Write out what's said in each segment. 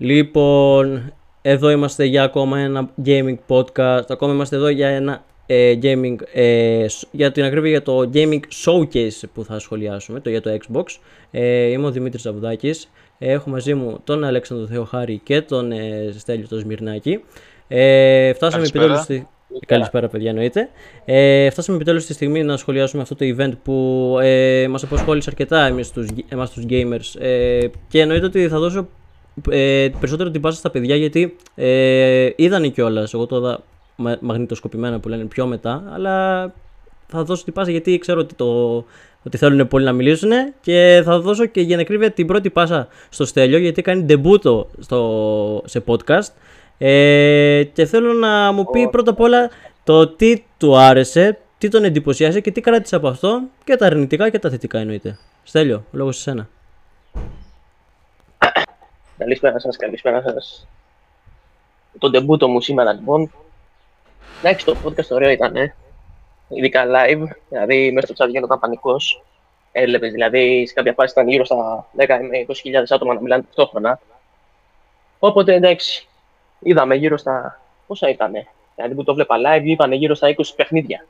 Λοιπόν, εδώ είμαστε για ακόμα ένα gaming podcast. Ακόμα είμαστε εδώ για ένα ε, gaming, ε, για την ακρίβεια για το gaming showcase που θα σχολιάσουμε, το για το Xbox. Ε, είμαι ο Δημήτρης Ζαβουδάκης. Έχω μαζί μου τον Αλέξανδρο Θεοχάρη και τον ε, Στέλιο το Σμυρνάκη. Ε, φτάσαμε επιτέλους στη... Καλησπέρα, παιδιά, εννοείται. Ε, φτάσαμε επιτέλους στη στιγμή να σχολιάσουμε αυτό το event που ε, μας απασχόλησε αρκετά εμείς τους gamers. Ε, και εννοείται ότι θα δώσω ε, περισσότερο την πάσα στα παιδιά γιατί ε, είδανε κιόλας. Εγώ το είδα μαγνητοσκοπημένα που λένε πιο μετά, αλλά θα δώσω την πάσα γιατί ξέρω ότι, το, ότι θέλουν πολύ να μιλήσουν και θα δώσω και για να κρύβει την πρώτη πάσα στο Στέλιο γιατί κάνει ντεμπούτο στο, σε podcast ε, και θέλω να μου πει πρώτα απ' όλα το τι του άρεσε, τι τον εντυπωσιάσε και τι κράτησε από αυτό και τα αρνητικά και τα θετικά εννοείται. Στέλιο, λόγω σε σένα. Καλησπέρα σας, καλησπέρα σας. Το ντεμπούτο μου σήμερα λοιπόν. Εντάξει, το podcast ωραίο ήταν, ε. ειδικά live, δηλαδή μέσα στο chat γίνονταν πανικός. Έβλεπες, δηλαδή σε κάποια φάση ήταν γύρω στα 10 με 20.000 άτομα να μιλάνε ταυτόχρονα. Οπότε εντάξει, είδαμε γύρω στα. Πόσα ήταν, δηλαδή που το βλέπα live, είπαν γύρω στα 20 παιχνίδια.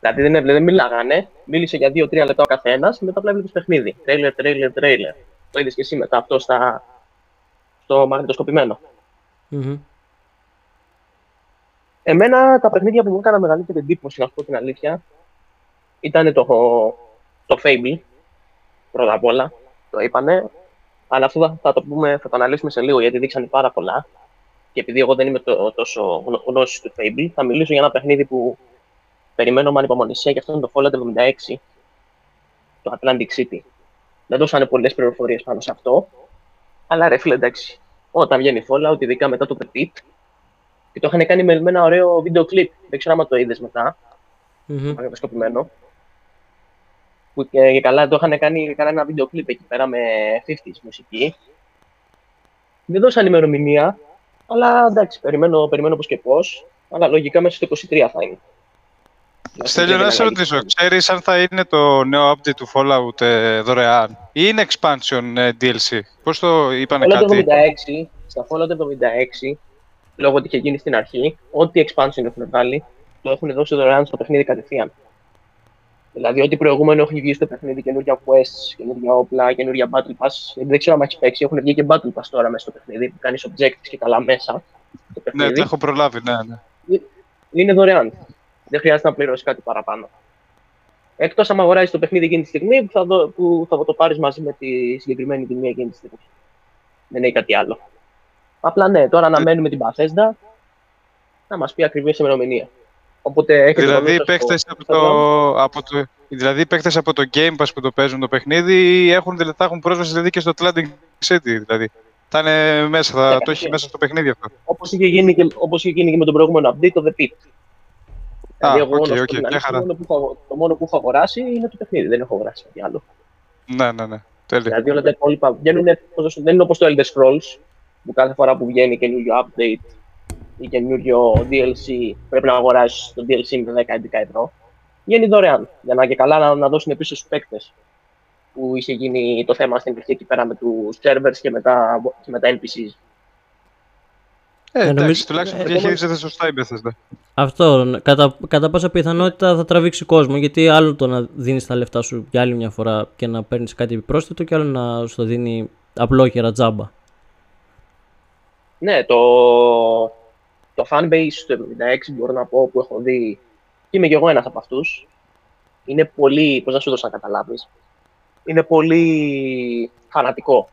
Δηλαδή δεν, δεν μιλάγανε, μίλησε για 2-3 λεπτά ο καθένας, μετά απλά έβλεπε παιχνίδι. Τρέιλερ, τρέιλερ, τρέιλερ. Το είδες και εσύ μετά αυτό στα, στο μαγνητοσκοπημένο. Mm-hmm. Εμένα τα παιχνίδια που μου έκανα μεγαλύτερη εντύπωση, να πω την αλήθεια, ήταν το, το Fable, πρώτα απ' όλα, το είπανε. Αλλά αυτό θα, το πούμε, θα το αναλύσουμε σε λίγο, γιατί δείξανε πάρα πολλά. Και επειδή εγώ δεν είμαι το, τόσο γνώση του Fable, θα μιλήσω για ένα παιχνίδι που περιμένω με ανυπομονησία και αυτό είναι το Fallout 76, το Atlantic City. Δεν δώσανε πολλές πληροφορίες πάνω σε αυτό, αλλά ρε φίλε, εντάξει, όταν βγαίνει Fallout, ειδικά μετά το Petit, και το είχαν κάνει με ένα ωραίο βίντεο κλιπ. Δεν ξέρω αν το είδες μετά. Mm-hmm. Που και, και, καλά το είχαν κάνει καλά ένα βίντεο κλιπ εκεί πέρα με 50s μουσική. Δεν δώσαν ημερομηνία, αλλά εντάξει, περιμένω, περιμένω πώς και πώς. Αλλά λογικά μέσα στο 23 θα είναι. Στέλιο, να σε ρωτήσω, ξέρεις αν θα είναι το νέο update του Fallout ε, δωρεάν ή είναι expansion ε, DLC, πώς το είπανε κάτι; 76, στα Fallout 76, λόγω ότι είχε γίνει στην αρχή, ό,τι expansion έχουν βγάλει, το έχουν δώσει δωρεάν στο παιχνίδι κατευθείαν. Δηλαδή, ό,τι προηγούμενο έχει βγει στο παιχνίδι, καινούργια quests, καινούργια όπλα, καινούργια battle pass. Γιατί δεν ξέρω αν έχει παίξει, έχουν βγει και battle pass τώρα μέσα στο παιχνίδι, που κάνεις objectives και καλά μέσα. Ναι, το έχω προλάβει, ναι, ναι. Είναι δωρεάν δεν χρειάζεται να πληρώσει κάτι παραπάνω. Εκτός αν αγοράζεις το παιχνίδι εκείνη τη στιγμή που θα, δω, που θα το πάρεις μαζί με τη συγκεκριμένη τιμή εκείνη τη στιγμή. Δεν έχει κάτι άλλο. Απλά ναι, τώρα αναμένουμε την Bethesda να μας πει ακριβώ ημερομηνία. Οπότε έχετε δηλαδή, παίχτε από, το, από το, δηλαδή, από το Game Pass που το παίζουν το παιχνίδι έχουν, θα έχουν πρόσβαση δηλαδή και στο Atlantic City. Δηλαδή. Θα είναι μέσα, θα ναι, το έχει μέσα στο παιχνίδι αυτό. Όπως είχε, γίνει και, είχε γίνει και με τον προηγούμενο update, το The Pit. Δηλαδή, εγώ okay, okay, το, μόνο που το μόνο που έχω αγοράσει είναι το παιχνίδι, δεν έχω αγοράσει κάτι άλλο. Ναι, ναι, ναι. Τέλεια. Δηλαδή όλα τα υπόλοιπα βγαίνουν, δεν είναι όπως το Elder Scrolls, που κάθε φορά που βγαίνει καινούριο update ή καινούριο DLC πρέπει να αγοράσεις το DLC με 10-11 ευρώ. Βγαίνει δωρεάν, για να και καλά να, να δώσουν πίσω στους παίκτες που είχε γίνει το θέμα στην αρχή εκεί πέρα με τους servers και με τα, και με τα NPCs. Ε, εντάξει, τουλάχιστον ε, διαχειρίζεται σωστά η Bethesda. Αυτό. Κατά, κατά πάσα πιθανότητα θα τραβήξει κόσμο. Γιατί άλλο το να δίνεις τα λεφτά σου για άλλη μια φορά και να παίρνεις κάτι επιπρόσθετο, και άλλο να σου το δίνει απλόχερα τζάμπα. Ναι, το, το fanbase του 76 μπορώ να πω που έχω δει και είμαι και εγώ ένας από αυτούς. Είναι πολύ, πώς να σου δώσω να καταλάβεις, είναι πολύ φανατικό.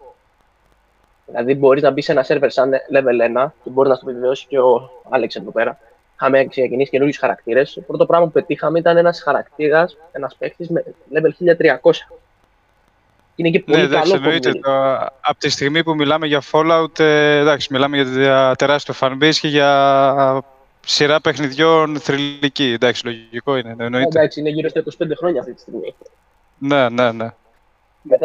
Δηλαδή, μπορείς να μπεις σε ένα server σαν level 1 και μπορείς να το επιβεβαιώσει και ο Άλεξ εδώ πέρα. Είχαμε ξεκινήσει καινούριους χαρακτήρες. Το πρώτο πράγμα που πετύχαμε ήταν ένας χαρακτήρας, ένας παίχτη με level 1300. Είναι και πολύ ναι, καλό εννοείται. Το, από τη στιγμή που μιλάμε για Fallout, ε, εντάξει, μιλάμε για τεράστιο fanbase και για σειρά παιχνιδιών θρηλυκή. Εντάξει, λογικό είναι. Εννοείται. Εντάξει, είναι γύρω στα 25 χρόνια αυτή τη στιγμή. Ναι, ναι, ναι.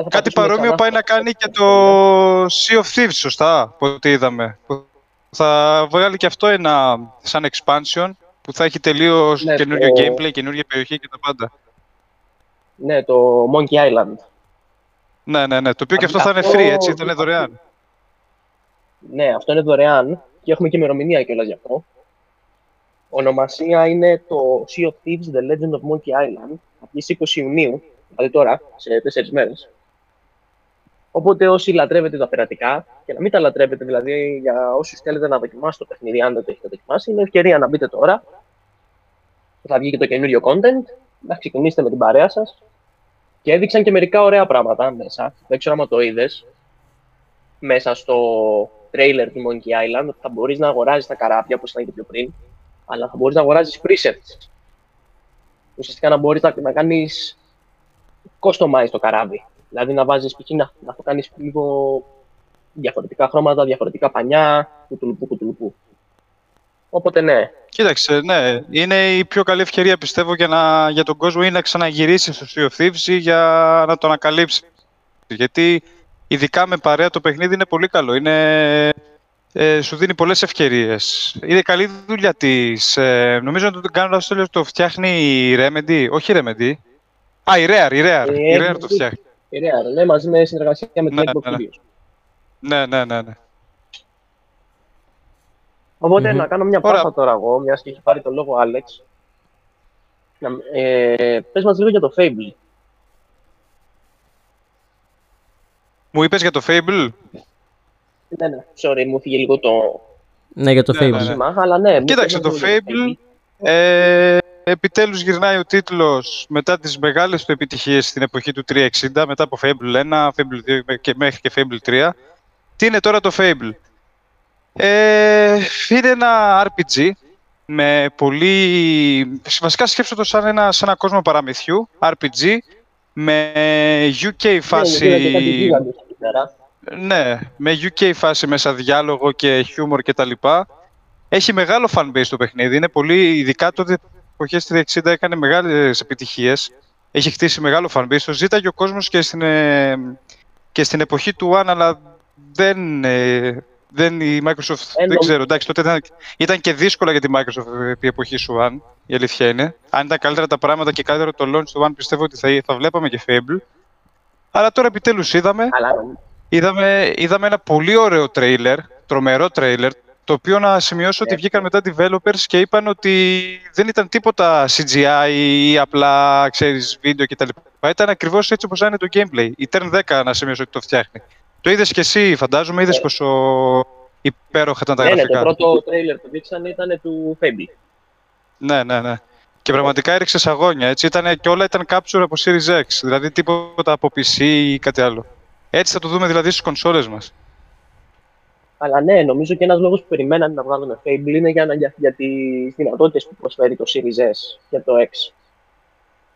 Κάτι παρόμοιο πάει να κάνει και το Sea of Thieves, σωστά, από ό,τι είδαμε. Θα βγάλει και αυτό ένα σαν expansion που θα έχει τελείως ναι, καινούριο το... gameplay, καινούργια περιοχή και τα πάντα. Ναι, το Monkey Island. Ναι, ναι, ναι. Το οποίο και αυτό θα είναι free, έτσι, θα είναι δωρεάν. Ναι, αυτό είναι δωρεάν και έχουμε και ημερομηνία κιόλας γι' αυτό. Ονομασία είναι το Sea of Thieves The Legend of Monkey Island. Θα βγει 20 Ιουνίου, δηλαδή τώρα, σε 4 μέρες. Οπότε όσοι λατρεύετε τα περατικά και να μην τα λατρεύετε, δηλαδή για όσους θέλετε να δοκιμάσετε το παιχνίδι, αν δεν το έχετε δοκιμάσει, είναι ευκαιρία να μπείτε τώρα. Θα βγει και το καινούριο content, να ξεκινήσετε με την παρέα σας. Και έδειξαν και μερικά ωραία πράγματα μέσα. Δεν ξέρω αν το είδες. Μέσα στο trailer του Monkey Island, ότι θα μπορείς να αγοράζεις τα καράβια, όπως ήταν και πιο πριν, αλλά θα μπορείς να αγοράζεις presets. Ουσιαστικά να μπορείς να, να κάνεις customize το καράβι. Δηλαδή να βάζεις π.χ. να, να το κάνεις λίγο διαφορετικά χρώματα, διαφορετικά πανιά, κουτουλουπού, κουτουλουπού. Οπότε ναι. Κοίταξε, ναι. Είναι η πιο καλή ευκαιρία πιστεύω για, να, για τον κόσμο ή να ξαναγυρίσει στο Sea of Thieves ή για να το ανακαλύψει. Γιατί ειδικά με παρέα το παιχνίδι είναι πολύ καλό. Είναι, ε, σου δίνει πολλές ευκαιρίες. Είναι καλή δουλειά της. Ε, νομίζω ότι το κάνω το, το φτιάχνει η Remedy. Όχι η Remedy. Α, η Rare, η Rare. Ε, η Rare το φτιάχνει. Η Rare, ναι, μαζί με συνεργασία με την Ναι, Xbox ναι, ναι. Studios. Ναι, ναι, ναι. ναι. Οπότε Μμμ. να κάνω μια Ωραία. πάσα τώρα εγώ, μιας και έχει πάρει το λόγο ο Άλεξ. Να, ε, πες μας λίγο για το Fable. Μου είπες για το Fable; Ναι, ναι, sorry, μου φύγε λίγο το Ναι, για το Ναι, Fable. ναι, ναι. σήμα, αλλά ναι. Κοίταξε, πες μας το λίγο για Fable, Ε, επιτέλους γυρνάει ο τίτλος μετά τις μεγάλες του επιτυχίες στην εποχή του 360, μετά από Fable 1, Fable 2 και μέχρι και Fable 3. Τι είναι τώρα το Fable; Ε, είναι ένα RPG με πολύ... Βασικά σκέψτε το σαν ένα, σαν ένα κόσμο παραμυθιού, RPG, με UK Ναι, φάση... γιατί είδα και κάτι γίγαντες εκεί πέρα. Ναι, με UK φάση μέσα διάλογο και χιούμορ και τα λοιπά. Έχει μεγάλο fanbase το παιχνίδι. Είναι πολύ, ειδικά τότε εποχές του 360 έκανε μεγάλες επιτυχίες. Έχει χτίσει μεγάλο fanbase. Το ζήταγε ο κόσμος και στην, ε, και στην εποχή του One, αλλά δεν, ε, δεν η Microsoft, Ε, δεν νομ- ξέρω. Εντάξει, τότε ήταν, ήταν και δύσκολα για τη Microsoft επί εποχής του One, η αλήθεια είναι. Αν ήταν καλύτερα τα πράγματα και καλύτερο το launch του One, πιστεύω ότι θα, θα βλέπαμε και Fable. Αλλά τώρα επιτέλους είδαμε Αλλά Είδαμε, είδαμε ένα πολύ ωραίο τρέιλερ, τρομερό τρέιλερ, το οποίο να σημειώσω ότι Ναι. βγήκαν μετά developers και είπαν ότι δεν ήταν τίποτα CGI ή απλά, ξέρεις, βίντεο κτλ. Ήταν ακριβώς έτσι όπως είναι το gameplay. Η Turn 10 να σημειώσω ότι το φτιάχνει. Το είδες και εσύ, φαντάζομαι, είδες Ναι. πόσο υπέροχα ήταν τα ναι, ναι, γραφικά. το πρώτο τρέιλερ που δείξανε ήταν του Fable. Ναι, ναι, ναι. Και πραγματικά έριξε αγώνια. Έτσι ήταν, και όλα ήταν capture από Series X. Δηλαδή τίποτα από PC ή κάτι άλλο. Έτσι θα το δούμε δηλαδή στις κονσόλες μας. Αλλά ναι, νομίζω και ένας λόγος που περιμένανε να βγάλουν Fable είναι για, να- για, για τις δυνατότητες που προσφέρει το Series S και το X.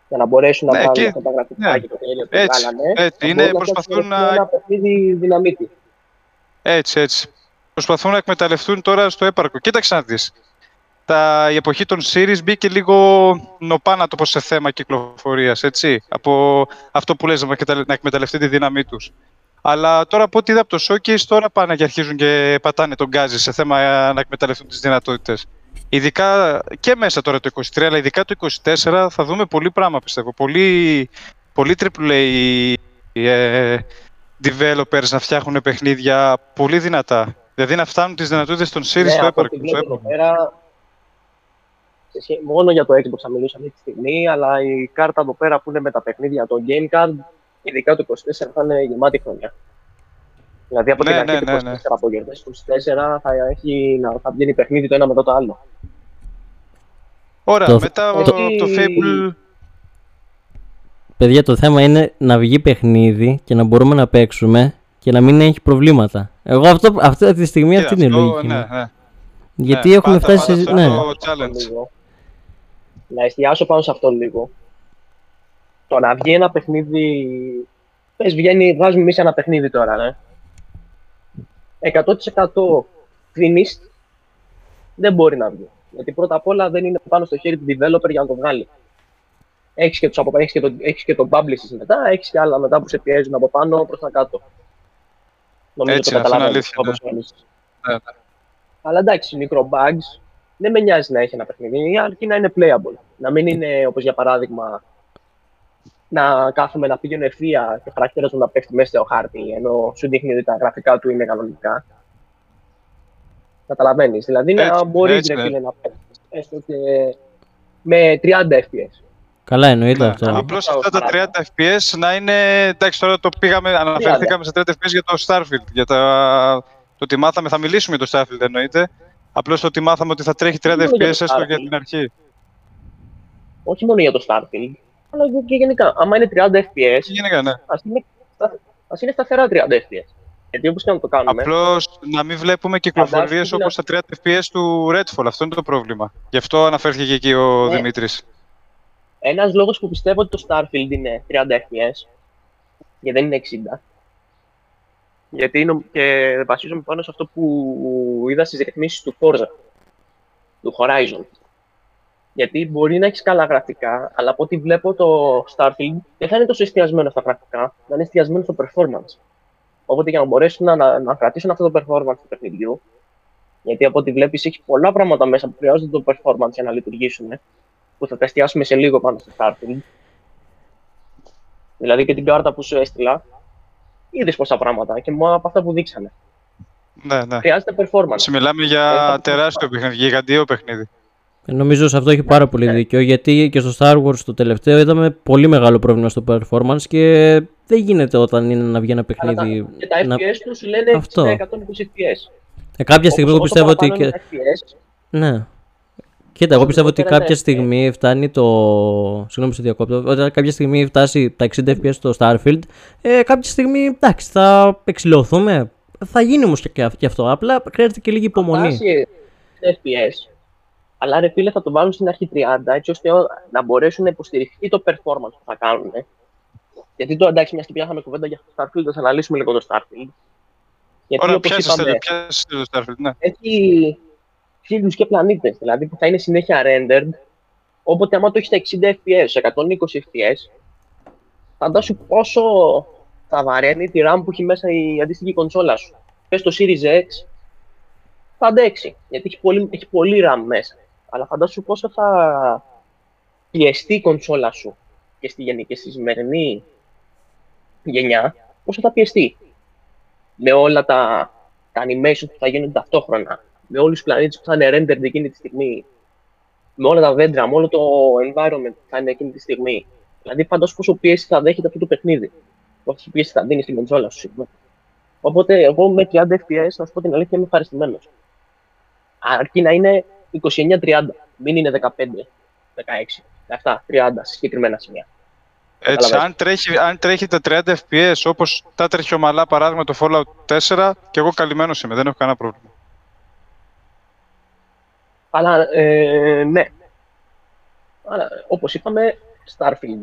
Για να μπορέσουν να Ναι, βγάλουν και- αυτά τα γραφικά ναι. και το τρέιλερ που Έτσι, βγάλανε. έτσι. να Είναι, μπορούν να προσπαθούν φτιάξουν να- Ένα παιχνίδι δυναμίτη. Έτσι, έτσι. Προσπαθούν να εκμεταλλευτούν τώρα στο έπαρκο. Κοίταξε να δεις. Τα, η εποχή των series μπήκε λίγο νοπά να το πω σε θέμα κυκλοφορίας, έτσι. Από αυτό που λες να εκμεταλλε- να εκμεταλλευτεί τη δύναμή τους. Αλλά τώρα από ό,τι είδα από το showcase, τώρα πάνε και αρχίζουν και πατάνε τον γκάζι σε θέμα ε, να εκμεταλλευτούν τις δυνατότητες. Ειδικά και μέσα τώρα το 23, αλλά ειδικά το 24 θα δούμε πολύ πράγμα πιστεύω. Πολύ, πολύ AAA ε, developers να φτιάχνουν παιχνίδια πολύ δυνατά. Δηλαδή να φτάνουν τις δυνατότητες των series ναι, στο από έπαρκος. ό,τι στο βλέπω εδώ έπαρκο. πέρα, σε σχέ- μόνο για το Xbox θα μιλήσω αυτή τη στιγμή, αλλά η κάρτα εδώ πέρα που είναι με τα παιχνίδια, το Game Card, ειδικά το 24 θα είναι γεμάτη χρονιά. Δηλαδή από Ναι, την αρχή ναι, του ναι, 24 ναι. από γιορτές του 24 θα, έχει, να, θα βγαίνει παιχνίδι το ένα μετά το άλλο. Ωραία, Το- μετά το- το, το Fable... Παιδιά, το θέμα είναι να βγει παιχνίδι και να μπορούμε να παίξουμε και να μην έχει προβλήματα. Εγώ αυτό, αυτή τη στιγμή Κοίτα, αυτή είναι η αυτό, λογική. ναι, μου. ναι. Γιατί Ναι, έχουμε πάντα- φτάσει πάντα σε. αυτό Ναι. το challenge. λίγο. Να εστιάσω πάνω σε αυτό λίγο. Το να βγει ένα παιχνίδι. Πες βγαίνει, βάζουμε εμείς ένα παιχνίδι τώρα, ναι. 100% finished δεν μπορεί να βγει. Γιατί πρώτα απ' όλα δεν είναι πάνω στο χέρι του developer για να το βγάλει. Έχεις και, τους από, έχεις και, το, έχεις και το publishing μετά, έχεις και άλλα μετά που σε πιέζουν από πάνω προς τα κάτω. Νομίζω Έτσι το είναι, αυτό είναι καταλαβαίνεις, αλήθεια, όπως ναι. θέλεις. Ναι, ναι. Αλλά εντάξει, μικρό bugs δεν με νοιάζει να έχει ένα παιχνίδι, αρκεί να είναι playable. Να μην είναι όπως για παράδειγμα να κάθομαι να πηγαίνω ευθεία και ο χαρακτήρας μου να πέφτει μέσα στο χάρτη, ενώ σου δείχνει ότι τα γραφικά του είναι κανονικά. Καταλαβαίνεις. Δηλαδή να μπορεί ναι. να παίξει έστω και με 30 FPS. Καλά, εννοείται ναι. αυτό. Απλώς αυτά τα 30 FPS να είναι. Εντάξει, τώρα το πήγαμε, αναφερθήκαμε σε 30 FPS για το Starfield. Για τα... το ότι μάθαμε, θα μιλήσουμε για το Starfield εννοείται. Απλώς το ότι μάθαμε ότι θα τρέχει 30 FPS έστω για την αρχή. Όχι μόνο για το Starfield, αλλά και γενικά. Άμα είναι 30 FPS, γενικά, ναι. ας, είναι, ας είναι σταθερά 30 FPS. Γιατί όπως και να το κάνουμε. Απλώς να μην βλέπουμε κυκλοφορίες όπως τα 30 FPS του Redfall. Αυτό είναι το πρόβλημα. Γι' αυτό αναφέρθηκε και εκεί ο ναι. Δημήτρης. Ένας λόγος που πιστεύω ότι το Starfield είναι 30 FPS, γιατί δεν είναι 60. Γιατί είναι, και βασίζομαι πάνω σε αυτό που είδα στις ρυθμίσεις του Forza, του Horizon. Γιατί μπορεί να έχεις καλά γραφικά, αλλά από ό,τι βλέπω το Starfield δεν θα είναι τόσο εστιασμένο στα πρακτικά, θα είναι εστιασμένο στο performance. Οπότε για να μπορέσουν να, να, να κρατήσουν αυτό το performance του παιχνιδιού, γιατί από ό,τι βλέπεις έχει πολλά πράγματα μέσα που χρειάζονται το performance για να λειτουργήσουν, που θα τα εστιάσουμε σε λίγο πάνω στο Starfield. Δηλαδή και την κάρτα που σου έστειλα, είδες πόσα πράγματα και μόνο από αυτά που δείξανε. Ναι, ναι. Χρειάζεται performance. Μιλάμε για τεράστιο παιχνίδι, γιγαντίο παιχνίδι. Νομίζω σε αυτό έχει πάρα πολύ ναι. δίκιο γιατί και στο Star Wars το τελευταίο είδαμε πολύ μεγάλο πρόβλημα στο performance και δεν γίνεται όταν είναι να βγει ένα παιχνίδι. Και τα να... FPS τους λένε αυτό. 120 FPS. Ε, κάποια στιγμή εγώ πιστεύω ότι. Και... Ναι. Κοίτα, εγώ πιστεύω ότι κάποια στιγμή φτάνει το. Συγγνώμη σε διακόπτω. Όταν κάποια στιγμή φτάσει τα 60 FPS στο Starfield, ε, κάποια στιγμή εντάξει, θα εξηλωθούμε. Θα γίνει όμως και αυτό. Απλά χρειάζεται και λίγη υπομονή. Θα FPS αλλά ρε φίλε θα το βάλουν στην αρχή 30 έτσι ώστε να μπορέσουν να υποστηριχθεί το performance που θα κάνουν. Γιατί το εντάξει, μιας και πιάσαμε κουβέντα για το Starfield, θα αναλύσουμε λίγο το Starfield. Γιατί, Ωραία, πιάσες το Starfield, ναι. Έχει φίλου και πλανήτες, δηλαδή που θα είναι συνέχεια rendered. Όποτε άμα το έχεις στα 60 FPS, 120 FPS, φαντάσου πόσο θα βαραίνει τη RAM που έχει μέσα η αντίστοιχη κονσόλα σου. Πες το Series X, θα αντέξει, γιατί έχει πολύ, έχει πολύ RAM μέσα. Αλλά φαντάσου πόσο θα πιεστεί η κονσόλα σου και στη, γενική, στη σημερινή γενιά, πόσο θα πιεστεί. Με όλα τα, τα animations που θα γίνουν ταυτόχρονα, με όλους τους πλανήτες που θα είναι rendered εκείνη τη στιγμή, με όλα τα δέντρα, με όλο το environment που θα είναι εκείνη τη στιγμή. Δηλαδή, φαντάσου πόσο πίεση θα δέχεται αυτό το παιχνίδι. Πόσο πίεση θα δίνει στην κονσόλα σου. Οπότε, εγώ με 30 FPS, να σου πω την αλήθεια, είμαι ευχαριστημένος. Αρκεί να είναι 29-30. Μην είναι 15, 16, 17, 30 σε συγκεκριμένα σημεία. Έτσι, αν τρέχει, αν τρέχει τα 30 FPS όπως τα τρέχει ομαλά παράδειγμα το Fallout 4 και εγώ καλυμμένος είμαι, δεν έχω κανένα πρόβλημα. Αλλά ε, ναι. Αλλά, όπως είπαμε, Starfield.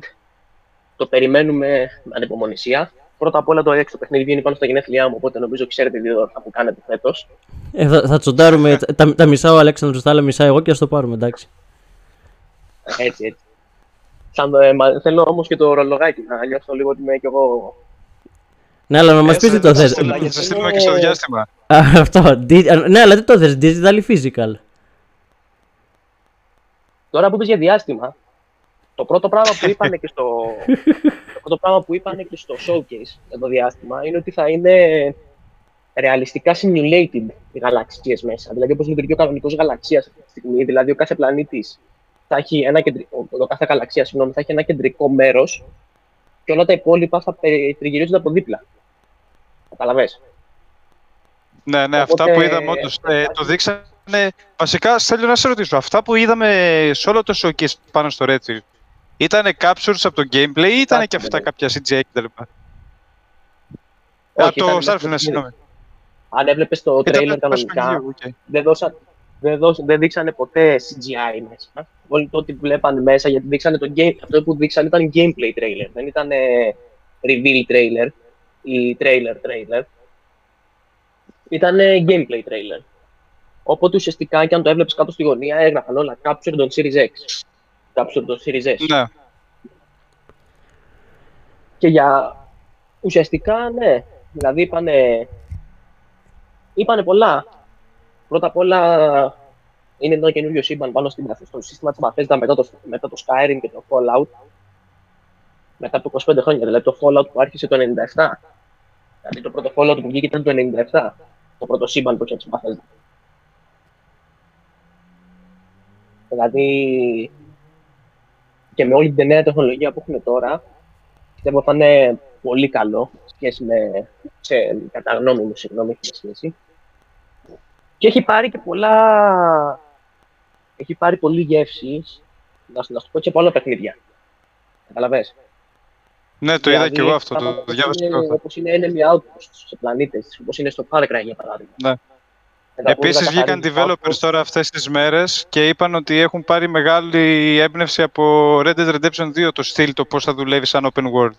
Το περιμένουμε με ανυπομονησία. Πρώτα απ' όλα το έξω παιχνίδι βγαίνει πάνω στα γενέθλιά μου, οπότε νομίζω ξέρετε τι θα που κάνετε φέτο. Ε, θα, θα τσοντάρουμε τα, τα, μισά ο Αλέξανδρος, τα άλλα μισά εγώ και α το πάρουμε, εντάξει. Έτσι, έτσι. Σαν, ε, μα, θέλω όμω και το ρολογάκι να νιώσω λίγο ότι είμαι κι εγώ. Ναι, αλλά να μα πει τι το θε. Θα σε στείλουμε και στο διάστημα. Αυτό. Ναι, αλλά τι το θε, digital physical. Τώρα που πει για διάστημα, το πρώτο πράγμα που είπανε και στο, το πρώτο πράγμα που είπανε και στο showcase για το διάστημα είναι ότι θα είναι ρεαλιστικά simulated οι γαλαξίες μέσα. Δηλαδή, όπως λειτουργεί ο κανονικός γαλαξίας αυτή τη στιγμή, δηλαδή ο κάθε πλανήτης θα έχει ένα κεντρικό, ο κάθε γαλαξία συγγνώμη, θα έχει ένα κεντρικό μέρος και όλα τα υπόλοιπα θα τριγυρίζονται από δίπλα. Καταλαβέ. Ναι, ναι, Οπότε... αυτά που είδαμε όντως ε, το δείξανε. Βασικά, θέλω να σε ρωτήσω, αυτά που είδαμε σε όλο το showcase πάνω στο Reddit, ήταν captures από το gameplay ή ήταν και αυτά κάποια CGI κτλ. Από το Starfield, συγγνώμη. Αν έβλεπες το τρέιλερ κανονικά, δεν, δώσα, δεν, δώσα, δεν δείξανε ποτέ CGI μέσα. Όλοι το ότι βλέπανε μέσα, γιατί δείξανε το game, αυτό που δείξανε ήταν gameplay trailer, δεν ήταν reveal trailer ή trailer trailer. Ήταν gameplay trailer. Οπότε ουσιαστικά και αν το έβλεπες κάτω στη γωνία, έγραφαν όλα capture τον Series X κάποιο το Series S. Ναι. Και για ουσιαστικά, ναι. Δηλαδή είπανε, είπανε πολλά. Πρώτα απ' όλα είναι ένα καινούριο σύμπαν πάνω στην, στο σύστημα της Bethesda μετά το, μετά το Skyrim και το Fallout. Μετά από 25 χρόνια, δηλαδή το Fallout που άρχισε το 97. Δηλαδή το πρώτο Fallout που βγήκε ήταν το 97. Το πρώτο σύμπαν που είχε τη Bethesda. Δηλαδή, και με όλη την νέα τεχνολογία που έχουμε τώρα, πιστεύω θα είναι πολύ καλό σχέση με, σε, κατά γνώμη μου, συγγνώμη, έχει σχέση. Και έχει πάρει και πολλά, έχει πάρει πολύ γεύση, να, να σου πω και από άλλα παιχνίδια. Καταλαβες. Ναι, το είδα δηλαδή, και εγώ αυτό, το διάβασα και εγώ. Όπως είναι enemy outpost σε πλανήτες, όπως είναι στο Far Cry για παράδειγμα. Ναι. Επίσης βγήκαν developers τώρα αυτές τις μέρες και είπαν ότι έχουν πάρει μεγάλη έμπνευση από Red Dead Redemption 2 το στυλ, το πώς θα δουλεύει σαν open world.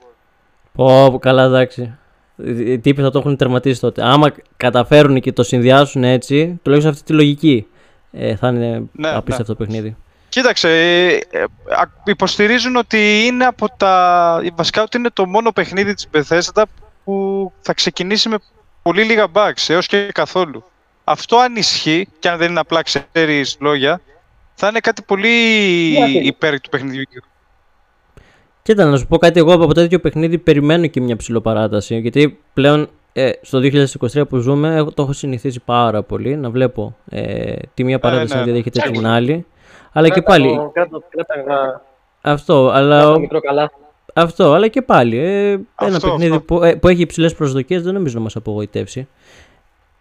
Πω, καλά εντάξει. Οι τύποι θα το έχουν τερματίσει τότε. Άμα καταφέρουν και το συνδυάσουν έτσι, τουλάχιστον αυτή τη λογική, ε, θα είναι ναι, απίστευτο ναι. παιχνίδι. Κοίταξε, ε, ε, υποστηρίζουν ότι είναι από τα... Βασικά ότι είναι το μόνο παιχνίδι της Bethesda που θα ξεκινήσει με πολύ λίγα bugs, έως και καθόλου. Αυτό αν ισχύει, και αν δεν είναι απλά ξέρεις λόγια, θα είναι κάτι πολύ υπέρ του παιχνιδιού. Κοίτα, να σου πω κάτι. Εγώ από τέτοιο παιχνίδι περιμένω και μια ψηλοπαράταση. Γιατί πλέον ε, στο 2023 που ζούμε, το έχω συνηθίσει πάρα πολύ να βλέπω ε, τη μία παράταση να διαδέχεται την άλλη. Αλλά και πάλι. Αυτό, αλλά. Αυτό, αλλά και πάλι. Ε, ένα παιχνίδι Που, ε, που έχει υψηλές προσδοκίες δεν νομίζω να μας απογοητεύσει.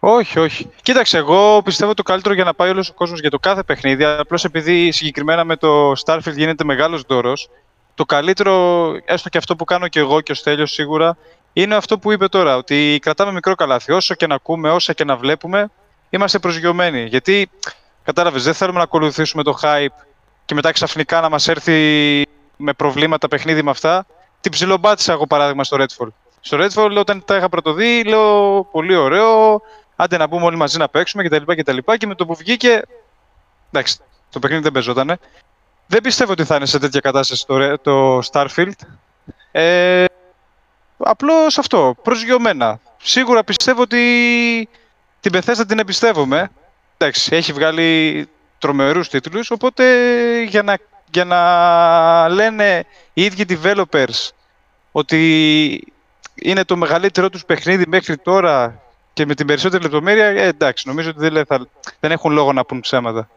Όχι, όχι. Κοίταξε, εγώ πιστεύω το καλύτερο για να πάει όλος ο κόσμος για το κάθε παιχνίδι, απλώς επειδή συγκεκριμένα με το Starfield γίνεται μεγάλος δώρος, το καλύτερο, έστω και αυτό που κάνω και εγώ και ο Στέλιος σίγουρα, είναι αυτό που είπε τώρα, ότι κρατάμε μικρό καλάθι. Όσο και να ακούμε, όσα και να βλέπουμε, είμαστε προσγειωμένοι. Γιατί, κατάλαβες, δεν θέλουμε να ακολουθήσουμε το hype και μετά ξαφνικά να μας έρθει με προβλήματα παιχνίδι με αυτά. Την ψιλομπάτησα εγώ παράδειγμα στο Redfall. Στο Redfall όταν τα είχα πρωτοδεί, λέω πολύ ωραίο, άντε να μπούμε όλοι μαζί να παίξουμε κτλ. Και, και, και με το που βγήκε, εντάξει, το παιχνίδι δεν παίζονταν. Δεν πιστεύω ότι θα είναι σε τέτοια κατάσταση το, το Starfield. Ε, απλώς αυτό, προσγειωμένα. Σίγουρα πιστεύω ότι την Bethesda την εμπιστεύομαι. Εντάξει, έχει βγάλει τρομερούς τίτλους, οπότε για να, για να λένε οι ίδιοι developers ότι είναι το μεγαλύτερό τους παιχνίδι μέχρι τώρα και με την περισσότερη λεπτομέρεια, ε, εντάξει, νομίζω ότι δεν, θα, δεν έχουν λόγο να πούν ψέματα.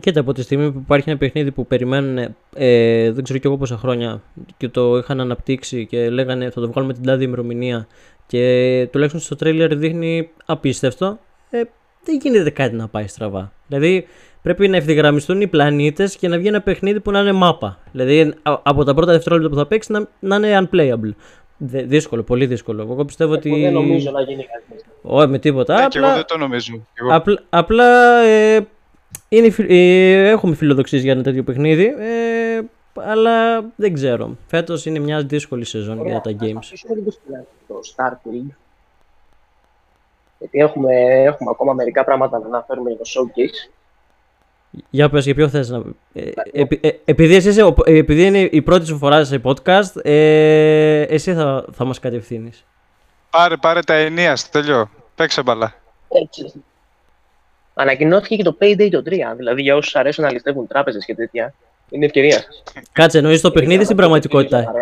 Κοίτα, από τη στιγμή που υπάρχει ένα παιχνίδι που περιμένουν, ε, δεν ξέρω κι εγώ πόσα χρόνια, και το είχαν αναπτύξει και λέγανε θα το βγάλουμε την τάδε ημερομηνία και τουλάχιστον στο τρέιλερ δείχνει απίστευτο, ε, δεν γίνεται κάτι να πάει στραβά. Δηλαδή πρέπει να ευθυγραμμιστούν οι πλανήτες και να βγει ένα παιχνίδι που να είναι μάπα. Δηλαδή από τα πρώτα δευτερόλεπτα που θα παίξει να, να είναι unplayable. Δύσκολο, πολύ δύσκολο. Εγώ πιστεύω ότι. Δεν νομίζω να γίνει κάτι. Όχι, με τίποτα. Ναι, απλά... και εγώ δεν το νομίζω. Απλά, απλά ε, είναι, ε, έχουμε φιλοδοξίες για ένα τέτοιο παιχνίδι, ε, αλλά δεν ξέρω. Φέτος είναι μια δύσκολη σεζόν για τα games. Θα λίγο το Starfield. Γιατί έχουμε, έχουμε ακόμα μερικά πράγματα να αναφέρουμε για το showcase. Για πες, για ποιο θες να... Ε, ε, επειδή, εσύ, επειδή είναι η πρώτη σου φορά σε podcast, ε, εσύ θα, θα μας κατευθύνεις. Πάρε, πάρε τα ενία, τελειώ. Παίξε μπαλά. Έτσι. Ανακοινώθηκε και το Payday το 3. Δηλαδή για όσους αρέσουν να ληστεύουν τράπεζες και τέτοια. Είναι ευκαιρία σα. Κάτσε, εννοείς το παιχνίδι στην πραγματικότητα.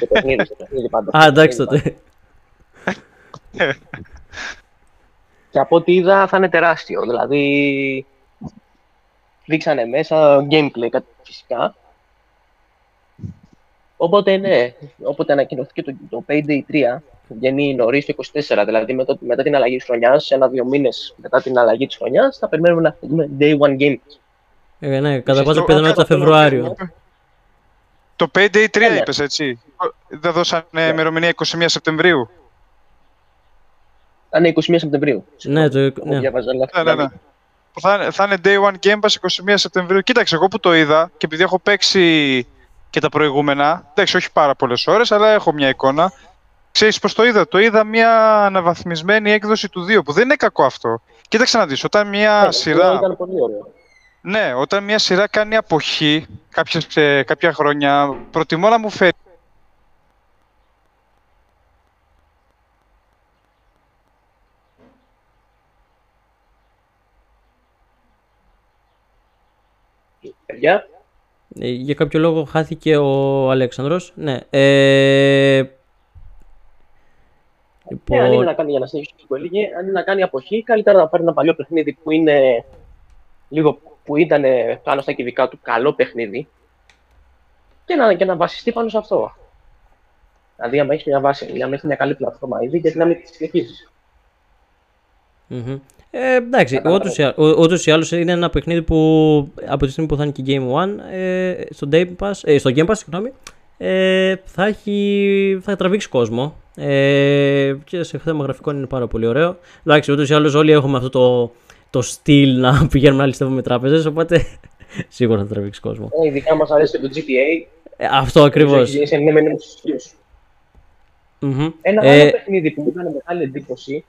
Το παιχνίδι, το παιχνίδι πάντα. Α, εντάξει τότε. Και από ό,τι είδα θα είναι τεράστιο. Δηλαδή δείξανε μέσα gameplay φυσικά. Οπότε ναι, όποτε ανακοινωθήκε το, το Payday 3, βγαίνει νωρίς το 24, δηλαδή μετά, μετά την αλλαγή της χρονιάς, ένα-δύο μήνες μετά την αλλαγή της χρονιάς, θα περιμένουμε να δούμε day one game. Ε, ναι, κατά πάσα πιθανότητα Φεβρουάριο. Το Payday 3 ε, είπες έτσι. Δεν δώσανε ναι. ημερομηνία 21 Σεπτεμβρίου. Θα είναι 21 Σεπτεμβρίου. Ναι, το. Ναι. Ναι, ναι, ναι. Θα, θα είναι Day One Game Pass 21 Σεπτεμβρίου. Κοίταξε, εγώ που το είδα και επειδή έχω παίξει και τα προηγούμενα, εντάξει, όχι πάρα πολλές ώρες, αλλά έχω μια εικόνα. Ξέρεις πώς το είδα; Το είδα μια αναβαθμισμένη έκδοση του 2, που δεν είναι κακό αυτό. Κοίταξε να δεις, όταν μια ναι, σειρά... Ήταν πολύ ωραίο. Ναι, όταν μια σειρά κάνει αποχή κάποιες, σε κάποια χρόνια, προτιμώ να μου φέρει Παιδιά. Ε, για κάποιο λόγο χάθηκε ο Αλέξανδρος. Ναι. Ε, Λοιπόν... αν είναι να κάνει, για να συνεχίσει που έλεγε, αν είναι να κάνει αποχή, καλύτερα να πάρει ένα παλιό παιχνίδι που είναι λίγο που ήταν πάνω στα κυβικά του καλό παιχνίδι και να, και να βασιστεί πάνω σε αυτό. Δηλαδή, αν έχεις μια βάση, αν έχεις μια καλή πλατφόρμα ήδη, γιατί να μην τη συνεχιζει Ε, εντάξει, ούτω ή άλλως είναι ένα παιχνίδι που από τη στιγμή που θα είναι και Game One ε, στο, Game Pass, ε, στο Game Pass, συγγνώμη, ε, θα, έχει, θα τραβήξει κόσμο. Ε, και σε θέμα γραφικών είναι πάρα πολύ ωραίο. Εντάξει, ούτως ή άλλως όλοι έχουμε αυτό το, το στυλ να πηγαίνουμε να ληστεύουμε τράπεζες, οπότε σίγουρα θα τραβήξει κόσμο. Ε, ειδικά μας αρέσει το GTA. Ε, αυτό ακριβώς. Mm-hmm. Ένα ε... άλλο παιχνίδι που μου έκανε μεγάλη εντύπωση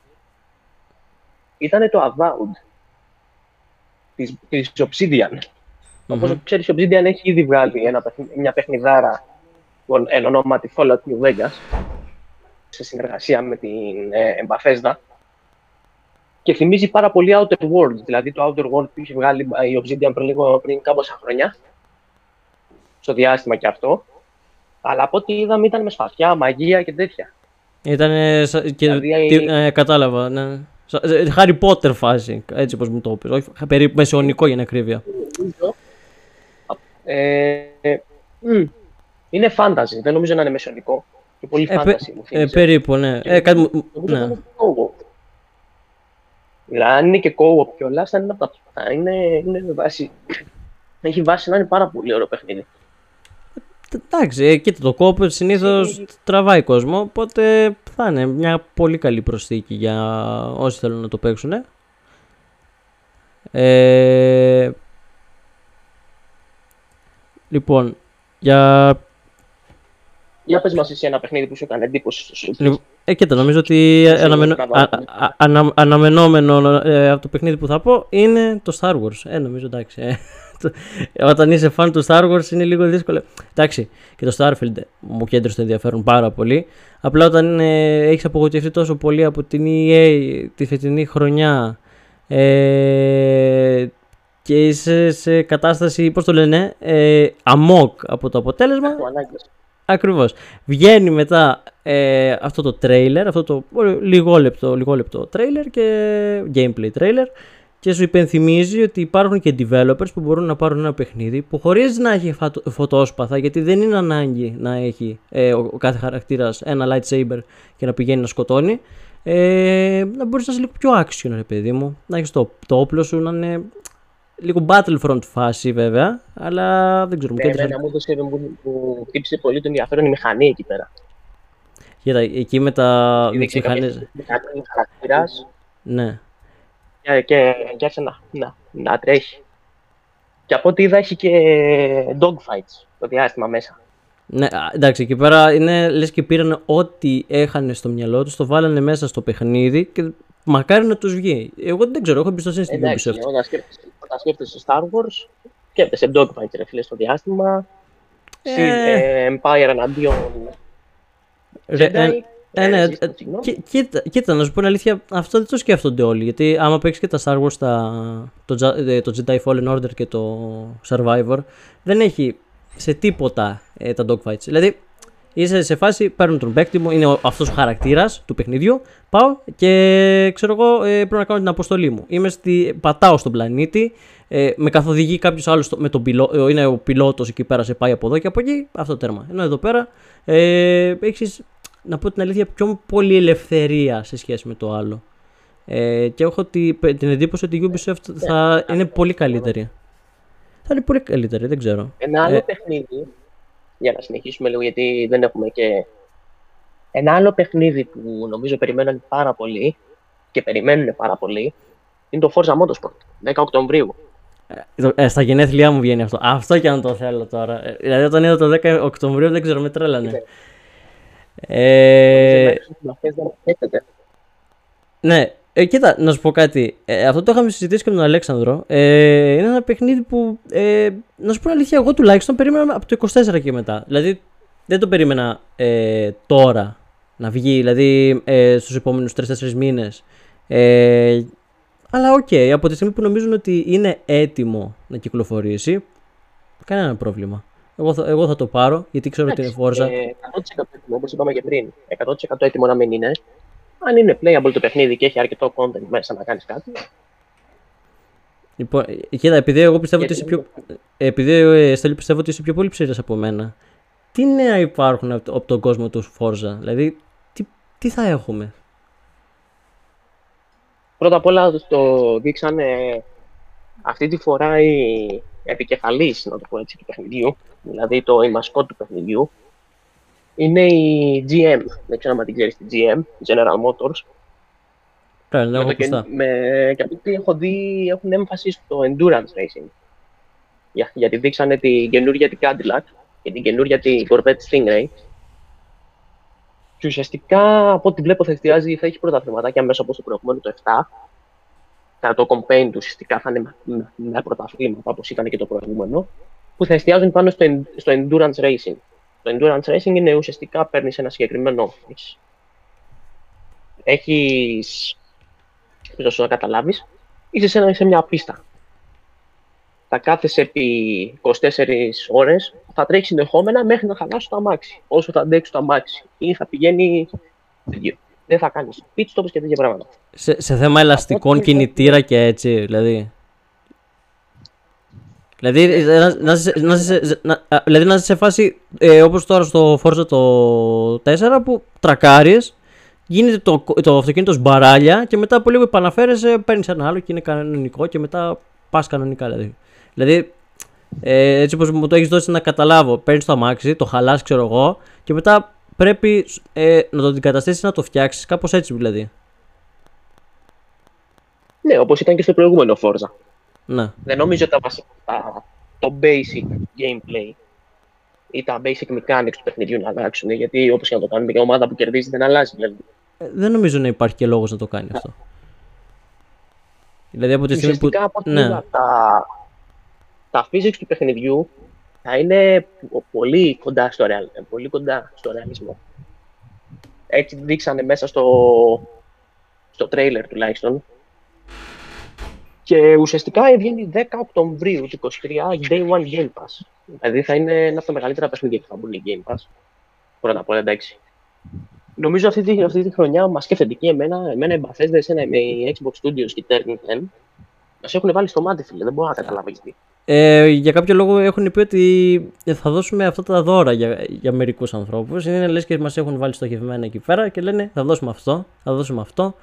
ήταν το Avowed της, της Obsidian. Mm-hmm. Όπως ξέρεις, η Obsidian έχει ήδη βγάλει ένα, μια παιχνιδάρα εν ονόματι Fallout New Vegas σε συνεργασία με την ε, Bethesda και θυμίζει πάρα πολύ Outer Worlds, δηλαδή το Outer Worlds που είχε βγάλει η Obsidian πριν, λίγο, πριν κάμποσα χρόνια, στο διάστημα και αυτό, αλλά από ό,τι είδαμε ήταν με σπαθιά, μαγεία και τέτοια. Ήταν. Και, δηλαδή, τι, ε, κατάλαβα, ναι. Χάρι Πότερ φάση, έτσι όπως μου το είπες. Όχι, περίπου μεσαιωνικό για την ακρίβεια. Ε, ε, είναι φάνταζι, δεν νομίζω να είναι μεσαιωνικό. Και πολύ ε, φάνταζι μου ε, περίπου, ναι. Ε, κάτι, ναι. Δηλαδή, αν είναι και co-op κιόλας, θα είναι από τα είναι, είναι βάση. Έχει βάση να είναι πάρα πολύ ωραίο παιχνίδι. Εντάξει, ε, κοίτα, το κόπο συνήθω τραβάει κόσμο, οπότε θα είναι μια πολύ καλή προσθήκη για όσοι θέλουν να το παίξουν. Ε, λοιπόν, για... Για πες μας εσύ ένα παιχνίδι που σου έκανε εντύπωση στο σου. Λοιπόν, ε, κοίτα, νομίζω ότι αναμενο... ανα... αναμενόμενο ε, από το παιχνίδι που θα πω είναι το Star Wars. Ε, νομίζω εντάξει. Ε. Όταν είσαι φαν του Star Wars είναι λίγο δύσκολο. Εντάξει, και το Starfield μου κέντρωσε το ενδιαφέρον πάρα πολύ. Απλά όταν ε, έχεις απογοητευτεί τόσο πολύ από την EA τη φετινή χρονιά ε, και είσαι σε κατάσταση, πώς το λένε, ε, αμόκ από το αποτέλεσμα. Ακριβώς. Βγαίνει μετά ε, αυτό το trailer, αυτό το λιγόλεπτο, λιγόλεπτο trailer και gameplay trailer και σου υπενθυμίζει ότι υπάρχουν και developers που μπορούν να πάρουν ένα παιχνίδι που χωρίς να έχει φωτόσπαθα, γιατί δεν είναι ανάγκη να έχει ε, ο, κάθε χαρακτήρας ένα lightsaber και να πηγαίνει να σκοτώνει, ε, να μπορείς να είσαι λίγο πιο action, ρε παιδί μου. Να έχεις το, το όπλο σου να είναι λίγο battlefront φάση βέβαια, αλλά δεν ξέρω. Ναι, εμένα μου έδωσε που χτύπησε πολύ το ενδιαφέρον η μηχανή εκεί πέρα. Κοίτα, εκεί με τα μηχανές... Ναι και, και, και άρχισε να, να, να τρέχει. Και από ό,τι είδα έχει και dogfights το διάστημα μέσα. Ναι, εντάξει, εκεί πέρα είναι λες και πήραν ό,τι έχανε στο μυαλό τους, το βάλανε μέσα στο παιχνίδι και μακάρι να τους βγει. Εγώ δεν ξέρω, έχω εμπιστοσύνη στην Ubisoft. Όταν σκέφτεσαι, όταν σκέφτεσαι Star Wars, σκέφτεσαι dogfights ρε φίλε στο διάστημα, ε... Empire εναντίον Jedi, ε, ναι, ε, κοίτα, κοίτα, να σου πω την αλήθεια, αυτό δεν το σκέφτονται όλοι. Γιατί άμα παίξεις και τα Star Wars, τα, το, ε, το Jedi Fallen Order και το Survivor, δεν έχει σε τίποτα ε, τα dogfights. Δηλαδή, είσαι σε φάση, παίρνω τον παίκτη μου, είναι αυτός ο χαρακτήρας του παιχνιδιού. Πάω και ξέρω εγώ, ε, πρέπει να κάνω την αποστολή μου. Είμαι στη, πατάω στον πλανήτη, ε, με καθοδηγεί κάποιος άλλος με τον πιλό, είναι ο πιλότος εκεί πέρα, σε πάει από εδώ και από εκεί. Αυτό τέρμα. Ενώ εδώ πέρα ε, έχεις να πω την αλήθεια, πιο πολύ ελευθερία σε σχέση με το άλλο. Ε, και έχω την εντύπωση ότι η Ubisoft ναι. θα είναι πολύ καλύτερη. Θα είναι πολύ καλύτερη, δεν ξέρω. Ένα άλλο ε, παιχνίδι, για να συνεχίσουμε λίγο γιατί δεν έχουμε και... Ένα άλλο παιχνίδι που νομίζω περιμένουν πάρα πολύ και περιμένουν πάρα πολύ είναι το Forza Motorsport, 10 Οκτωβρίου. Ε, ε, στα γενέθλιά μου βγαίνει αυτό. Αυτό και αν το θέλω τώρα. Ε, δηλαδή όταν είδα το 10 Οκτωβρίου δεν ξέρω, με τρέλανε. Ε... Ναι, ε, κοίτα, να σου πω κάτι. Ε, αυτό το είχαμε συζητήσει και με τον Αλέξανδρο. Ε, είναι ένα παιχνίδι που, ε, να σου πω αλήθεια, εγώ τουλάχιστον περίμενα από το 24 και μετά. Δηλαδή, δεν το περίμενα ε, τώρα να βγει, δηλαδή ε, στους επόμενους 3-4 μήνες. Ε, αλλά OK, okay, από τη στιγμή που νομίζουν ότι είναι έτοιμο να κυκλοφορήσει, κανένα πρόβλημα. Εγώ θα, εγώ θα το πάρω, γιατί ξέρω ότι είναι Forza. Ε, 100% έτοιμο, όπως είπαμε και πριν. 100% έτοιμο να μην είναι. Αν είναι playable το παιχνίδι και έχει αρκετό content μέσα να κάνεις κάτι. Λοιπόν, κοίτα, επειδή εγώ πιστεύω ότι είσαι πιο. Επειδή ε, Στέλιο πιστεύω ότι είσαι πιο πολύ ψήρε από μένα. Τι νέα υπάρχουν από τον κόσμο του Φόρζα, δηλαδή τι, τι θα έχουμε; Πρώτα απ' όλα το δείξανε αυτή τη φορά η επικεφαλής, να το πω έτσι, του παιχνιδιού, δηλαδή το η μασκότ του παιχνιδιού, είναι η GM. Δεν ξέρω αν την ξέρεις τη GM, General Motors. Καλά, ναι, και, με, και από ό,τι έχω δει έχουν έμφαση στο endurance racing. Για, γιατί δείξανε την καινούργια την Cadillac και την καινούργια την Corvette Stingray. Και ουσιαστικά από ό,τι βλέπω θα εστιάζει, θα έχει πρώτα θεματάκια μέσα από το προηγούμενο το 7. Θα το campaign του ουσιαστικά θα είναι με, με πρωταθλήματα όπως ήταν και το προηγούμενο. Που θα εστιάζουν πάνω στο, στο endurance racing. Το endurance racing είναι ουσιαστικά παίρνεις ένα συγκεκριμένο. Έχεις. Δεν να καταλάβεις. Είσαι σε, σε μια πίστα. Θα κάθεσαι επί 24 ώρες, θα τρέχεις συνεχόμενα μέχρι να χαλάσει το αμάξι. Όσο θα αντέξεις το αμάξι. Ή θα πηγαίνει. Δεν θα κάνεις pit stops και τέτοια πράγματα. Σε, σε θέμα ελαστικών κινητήρα και έτσι, δηλαδή. Δηλαδή να, να, να, να, δηλαδή να είσαι σε φάση ε, όπως τώρα στο Forza το 4 που τρακάρεις, γίνεται το, το αυτοκίνητο σμπαράλια και μετά από λίγο επαναφέρεσαι, παίρνεις ένα άλλο και είναι κανονικό και μετά πας κανονικά δηλαδή. Δηλαδή ε, έτσι όπως μου το έχεις δώσει να καταλάβω, παίρνεις το αμάξι, το χαλάς ξέρω εγώ και μετά πρέπει ε, να το αντικαταστήσεις να το φτιάξεις κάπως έτσι δηλαδή. Ναι, όπως ήταν και στο προηγούμενο Forza. Ναι. Δεν νομίζω τα, τα, το basic gameplay ή τα basic mechanics του παιχνιδιού να αλλάξουν. Γιατί όπως και να το κάνουμε, η ομάδα που κερδίζει δεν αλλάζει. Δηλαδή. Ε, δεν νομίζω να υπάρχει και λόγος να το κάνει αυτό. Δηλαδή από τη στιγμή που. Ναι. Τα, τα physics του παιχνιδιού θα είναι πολύ κοντά στο, real, πολύ κοντά στο ρεαλισμό. Έτσι δείξανε μέσα στο, στο trailer τουλάχιστον και ουσιαστικά βγαίνει 10 Οκτωβρίου του 2023 Day One Game Pass. Δηλαδή θα είναι ένα από τα μεγαλύτερα παιχνίδια που θα μπουν Game Pass. Πρώτα απ' όλα εντάξει. Νομίζω αυτή τη, αυτή τη χρονιά μας σκέφτεται και εμένα, εμένα οι Bethesda, εσένα με η Xbox Studios και η Turning 10 μας έχουν βάλει στο μάτι, φίλε. Δεν μπορώ να καταλάβω γιατί. Ε, για κάποιο λόγο έχουν πει ότι θα δώσουμε αυτά τα δώρα για, για μερικούς ανθρώπους. Είναι λες και μας έχουν βάλει στοχευμένα εκεί πέρα και λένε θα δώσουμε αυτό, θα δώσουμε αυτό.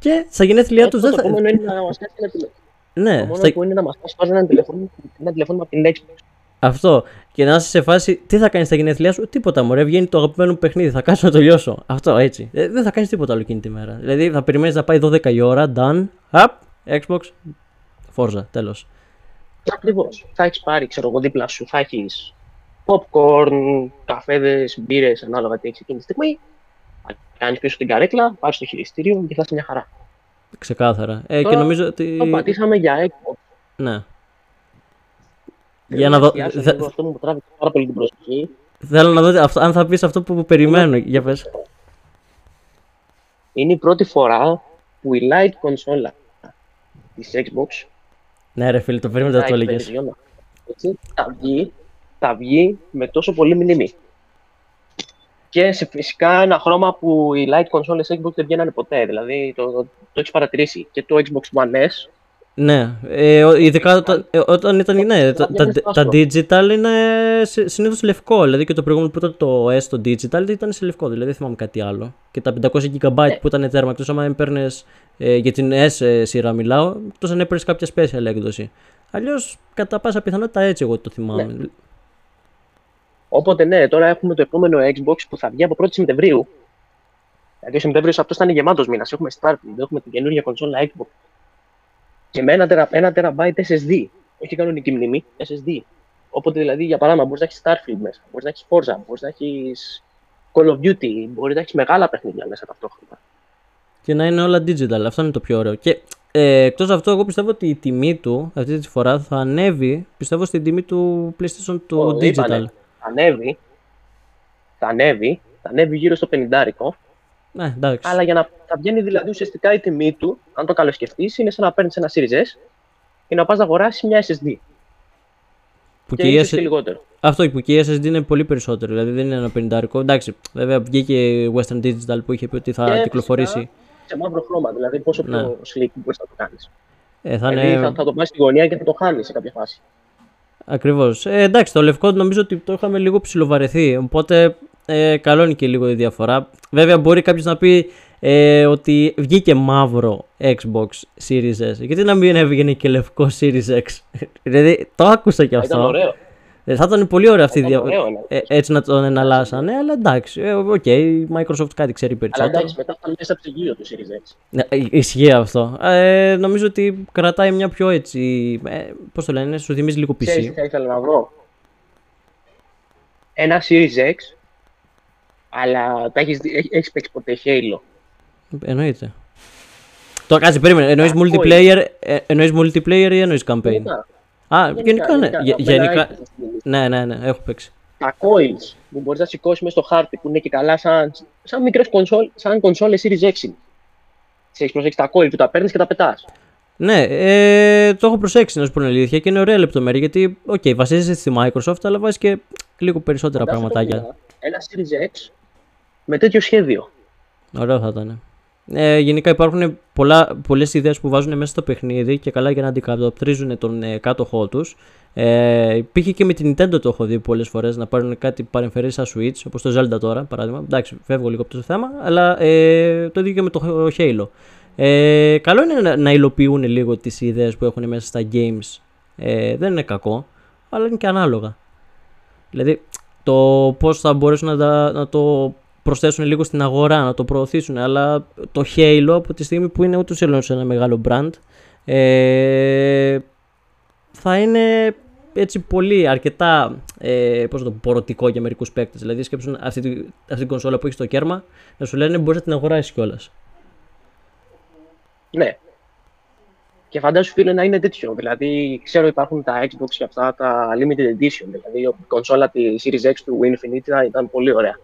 Και στα γενέθλιά τους δεν θα. Το επόμενο είναι να μας κάνει ένα τηλέφωνο. Ναι, το στα... που είναι να μας πάρει ένα τηλέφωνο, ένα τηλέφωνο από την Xbox. Αυτό. Και να είσαι σε φάση, τι θα κάνεις στα γενέθλιά σου, τίποτα μωρέ. Βγαίνει το αγαπημένο μου παιχνίδι, θα κάτσω να το λιώσω. Αυτό έτσι. Ε, δεν θα κάνεις τίποτα άλλο εκείνη τη μέρα. Δηλαδή θα περιμένεις να πάει 12 η ώρα, done, up, Xbox, Forza, τέλος. Ακριβώς. Θα έχεις πάρει, ξέρω εγώ, δίπλα σου, θα έχεις popcorn, καφέδες, μπύρες, ανάλογα τι έχεις εκείνη τη στιγμή κάνει πίσω την καρέκλα, πάρει το χειριστήριο και θα είσαι μια χαρά. Ξεκάθαρα. Ε, και νομίζω ότι. Το πατήσαμε για Xbox. Ναι. Για να δω. Δε... Αυτό μου τράβηξε πάρα πολύ την προσοχή. Θέλω να δω αν θα πεις αυτό που περιμένω. Για πες. Είναι η πρώτη φορά που η Lite κονσόλα της Xbox. Ναι, ρε φίλε, το περίμενα να το έλεγες. Θα βγει, θα βγει με τόσο πολύ μνήμη και σε φυσικά ένα χρώμα που οι light consoles Xbox δεν βγαίνανε ποτέ. Δηλαδή το, το, το έχεις παρατηρήσει και το Xbox One S. Ναι, ε, ειδικά ε, όταν ήταν. Ναι, τα, τα, τα, digital είναι συνήθως λευκό. Δηλαδή και το προηγούμενο που ήταν το S το digital ήταν σε λευκό. Δηλαδή δεν θυμάμαι κάτι άλλο. Και τα 500 GB ναι. που ήταν τέρμα, εκτό άμα έπαιρνες ε, για την S ε, σειρά μιλάω, εκτό αν έπαιρνες κάποια special έκδοση. Αλλιώς κατά πάσα πιθανότητα έτσι εγώ το θυμάμαι. Ναι. Οπότε ναι, τώρα έχουμε το επόμενο Xbox που θα βγει από 1η Σεπτεμβρίου. Δηλαδή ο Σεπτέμβριο αυτό θα είναι γεμάτος μήνας. Έχουμε Starfield, έχουμε την καινούργια κονσόλα Xbox. Και με ένα, τερα, ένα terabyte SSD. Όχι κανονική μνήμη, SSD. Οπότε δηλαδή για παράδειγμα μπορείς να έχεις Starfield μέσα, μπορείς να έχεις Forza, μπορείς να έχεις Call of Duty, μπορείς να έχεις μεγάλα παιχνίδια μέσα ταυτόχρονα. Και να είναι όλα digital, αυτό είναι το πιο ωραίο. Και ε, εκτός αυτού, εγώ πιστεύω ότι η τιμή του αυτή τη φορά θα ανέβει, πιστεύω στην τιμή του PlayStation του digital. Είπανε ανέβει, θα ανέβει, θα ανέβει γύρω στο 50 ναι, εντάξει. Αλλά για να θα βγαίνει δηλαδή ουσιαστικά η τιμή του, αν το καλοσκεφτείς, είναι σαν να παίρνεις ένα Series S και να πας να αγοράσεις μια SSD. Που και, και, και λιγότερο. Αυτό που και η SSD είναι πολύ περισσότερο. Δηλαδή δεν είναι ένα πενιντάρικο. Εντάξει, βέβαια βγήκε η Western Digital που είχε πει ότι θα και κυκλοφορήσει. Σε μαύρο χρώμα, δηλαδή πόσο πιο ναι. slick μπορείς να το κάνεις. Ε, θα, δηλαδή, είναι... θα, θα το πάει στη γωνία και θα το χάνεις σε κάποια φάση. Ακριβώς. Ε, εντάξει, το λευκό νομίζω ότι το είχαμε λίγο ψιλοβαρεθεί. Οπότε ε, καλό είναι και λίγο η διαφορά. Βέβαια, μπορεί κάποιος να πει ε, ότι βγήκε μαύρο Xbox Series S. Γιατί να μην έβγαινε και λευκό Series X; δηλαδή, το άκουσα κι αυτό. Ήταν ωραίο. Ε, θα ήταν πολύ ωραίο αυτή η διαφορά. Ε, έτσι να τον εναλλάσσανε, αλλά εντάξει. Ε, OK, okay, η Microsoft κάτι ξέρει περισσότερο. Αλλά εντάξει, μετά θα μέσα ψυγείο του Series X. Ναι, ισχύει αυτό. Ε, νομίζω ότι κρατάει μια πιο έτσι. Ε, Πώς το λένε, σου θυμίζει λίγο PC. Ξέρεις, θα ήθελα να βρω; Ένα Series X, αλλά τα έχεις, έχεις παίξει ποτέ Halo; Εννοείται. Το κάτσε, περίμενε. Εννοείς multiplayer, ε, εννοείς multiplayer ή εννοείς campaign; Α, γενικά, ναι. Γενικά, ναι, ναι, ναι, έχω παίξει. Τα coins που μπορείς να σηκώσεις μέσα στο χάρτη που είναι και καλά σαν, σαν μικρές κονσόλ, σαν κονσόλες Series 6. Σε έχεις προσέξει τα coins που τα παίρνεις και τα πετάς. Ναι, ε, το έχω προσέξει να σου πω αλήθεια και είναι ωραία λεπτομέρεια γιατί, OK, okay, βασίζεσαι στη Microsoft, αλλά βάζεις και λίγο περισσότερα πραγματάκια. Ένα Series X με τέτοιο σχέδιο. Ωραίο θα ήταν. Ε, γενικά υπάρχουν πολλές ιδέες που βάζουν μέσα στο παιχνίδι και καλά για να αντικατοπτρίζουν τον ε, κάτοχό τους. Ε, υπήρχε και με την Nintendo το έχω δει πολλές φορές να πάρουν κάτι παρεμφερή σαν Switch, όπως το Zelda τώρα παράδειγμα. Εντάξει, φεύγω λίγο από το θέμα, αλλά ε, το ίδιο και με το Halo. Ε, καλό είναι να, να υλοποιούν λίγο τις ιδέες που έχουν μέσα στα games. Ε, δεν είναι κακό, αλλά είναι και ανάλογα. Δηλαδή, το πώς θα μπορέσουν να, να το προσθέσουν λίγο στην αγορά, να το προωθήσουν. Αλλά το Halo από τη στιγμή που είναι ούτως ή άλλως ένα μεγάλο brand, ε, θα είναι έτσι πολύ αρκετά ε, πώς το πορωτικό για μερικούς παίκτες. Δηλαδή, σκέψουν αυτή, αυτή την κονσόλα που έχεις στο κέρμα να σου λένε μπορείς να την αγοράσεις κιόλας. Ναι. Και φαντάσου φίλε να είναι τέτοιο. Δηλαδή, ξέρω υπάρχουν τα Xbox και αυτά τα limited edition. Δηλαδή, η κονσόλα της Series X του Infinite ήταν πολύ ωραία.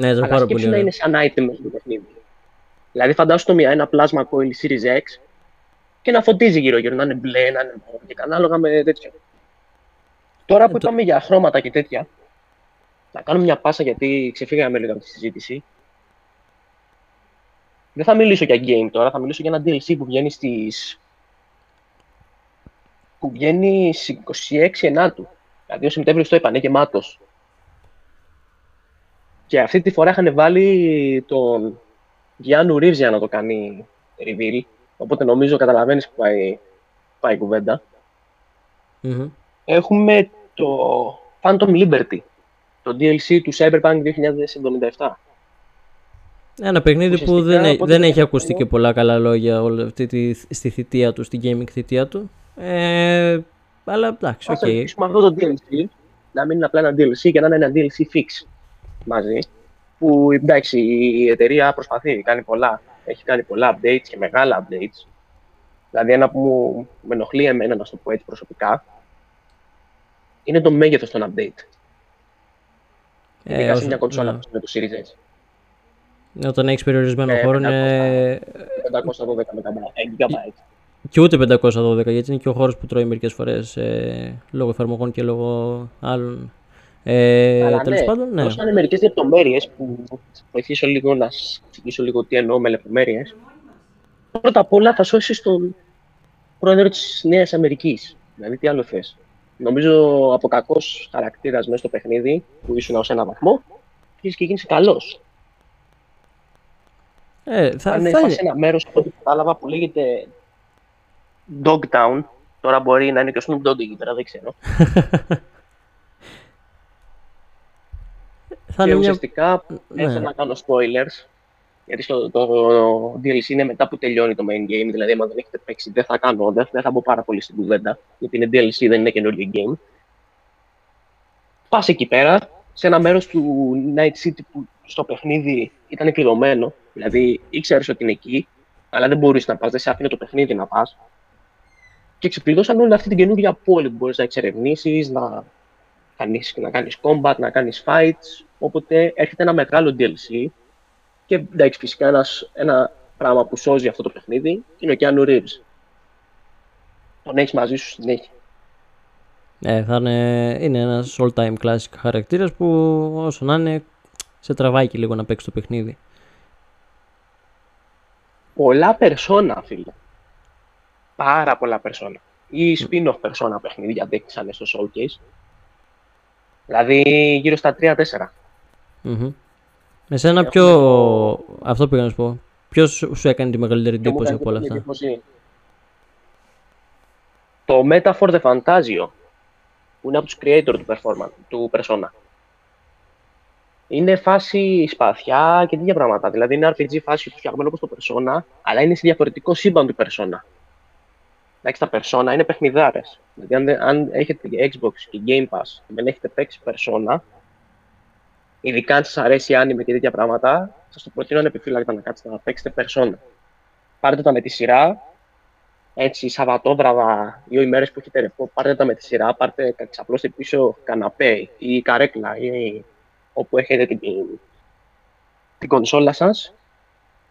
Ναι, Αλλά πάρα πολύ. να είναι σαν item μέσα στο παιχνίδι. Δηλαδή, φαντάσου το μία, ένα plasma coil Series X και να φωτίζει γύρω-γύρω, να είναι μπλε, να είναι και ανάλογα με τέτοιο. Τώρα που ε, είπαμε για χρώματα και τέτοια, να κάνω μια πάσα γιατί ξεφύγαμε λίγο από τη συζήτηση. Δεν θα μιλήσω για game τώρα, θα μιλήσω για ένα DLC που βγαίνει στις... που βγαίνει στις 26 Ενάτου. Δηλαδή ο Σεπτέμβριος το είπανε γεμάτος. Και αυτή τη φορά είχαν βάλει τον Γιάννου Ρίβς για να το κάνει reveal. Οπότε νομίζω καταλαβαίνεις που πάει, πάει η κουβεντα Έχουμε το Phantom Liberty, το DLC του Cyberpunk 2077. Ένα παιχνίδι που δεν, δεν έχει ακουστεί και πολλά καλά λόγια όλη αυτή τη, στη θητεία του, στην gaming θητεία του. Ε, αλλά εντάξει, OK. Okay. Ας αυτό το DLC, να μην είναι απλά ένα DLC και να είναι ένα DLC fix μαζί. Που εντάξει, η εταιρεία προσπαθεί, κάνει πολλά. Έχει κάνει πολλά updates και μεγάλα updates. Δηλαδή, ένα που μου με ενοχλεί εμένα, να το πω έτσι προσωπικά, είναι το μέγεθος των update. Ε, σε μια κονσόλα ναι. με το Series S. Όταν έχεις περιορισμένο ε, χώρο είναι. 512 GB. Και ούτε 512 γιατί είναι και ο χώρος που τρώει μερικές φορές ε, λόγω εφαρμογών και λόγω άλλων ε, Αλλά τέλος ναι, πάντων, ναι. Δώσανε μερικές λεπτομέρειες που θα βοηθήσω λίγο να σα εξηγήσω λίγο τι εννοώ με λεπτομέρειες. Πρώτα απ' όλα θα σώσεις τον πρόεδρο της Νέας Αμερικής. Δηλαδή, τι άλλο θες; Νομίζω από κακός χαρακτήρας μέσα στο παιχνίδι που ήσουν ως ένα βαθμό, αρχίζει και γίνει καλός. Ε, θα, Αν θα... σε ένα μέρος από ό,τι κατάλαβα που λέγεται Dogtown, τώρα μπορεί να είναι και ο Snoop Dogg εκεί πέρα, δεν ξέρω. Θα και ουσιαστικά μια... Ναι. να κάνω spoilers, γιατί στο, το, το DLC είναι μετά που τελειώνει το main game, δηλαδή αν δεν έχετε παίξει δεν θα κάνω, δεν, δεν θα μπω πάρα πολύ στην κουβέντα, γιατί είναι DLC, δεν είναι καινούργιο game. Πας εκεί πέρα, σε ένα μέρος του Night City που στο παιχνίδι ήταν κλειδωμένο, δηλαδή ήξερες ότι είναι εκεί, αλλά δεν μπορείς να πας, δεν σε άφηνε το παιχνίδι να πας. Και ξεπληρώσαν όλη αυτή την καινούργια πόλη που μπορείς να εξερευνήσεις, να κάνεις, να κάνεις combat, να κάνεις fights, οπότε έρχεται ένα μεγάλο DLC και εντάξει φυσικά ένας, ένα πράγμα που σώζει αυτό το παιχνίδι είναι ο Keanu Reeves. Τον έχεις μαζί σου συνέχεια. Ε, θα είναι, είναι ένας all-time classic χαρακτήρας που όσο να είναι σε τραβάει και λίγο να παίξει το παιχνίδι. Πολλά περσόνα, φίλε. πάρα πολλά persona. Ή spin-off persona παιχνίδια δείξανε στο showcase. Δηλαδή γύρω στα 3-4. Mm-hmm. Εσένα ποιο. Αυτό πήγα να σου πω. Ποιος σου έκανε τη μεγαλύτερη εντύπωση από όλα αυτά; Το Meta for the Fantasio, που είναι από τους creator του, performance, του Persona. Είναι φάση σπαθιά και τέτοια πράγματα. Δηλαδή είναι RPG φάση που φτιαγμένο όπως το Persona, αλλά είναι σε διαφορετικό σύμπαν του Persona. Εντάξει, τα Persona είναι παιχνιδάρες. Δηλαδή αν, αν έχετε Xbox και Game Pass και δεν έχετε παίξει Persona, ειδικά αν σας αρέσει anime και τέτοια πράγματα, σας το προτείνω ανεπιφύλακτα να κάτσετε να παίξετε Persona. Πάρτε τα με τη σειρά, έτσι Σαββατόβραδα, δύο ημέρες που έχετε ρευστό, πάρτε τα με τη σειρά, πάρτε ξαπλώστε πίσω καναπέ ή καρέκλα ή όπου έχετε την, την κονσόλα σας.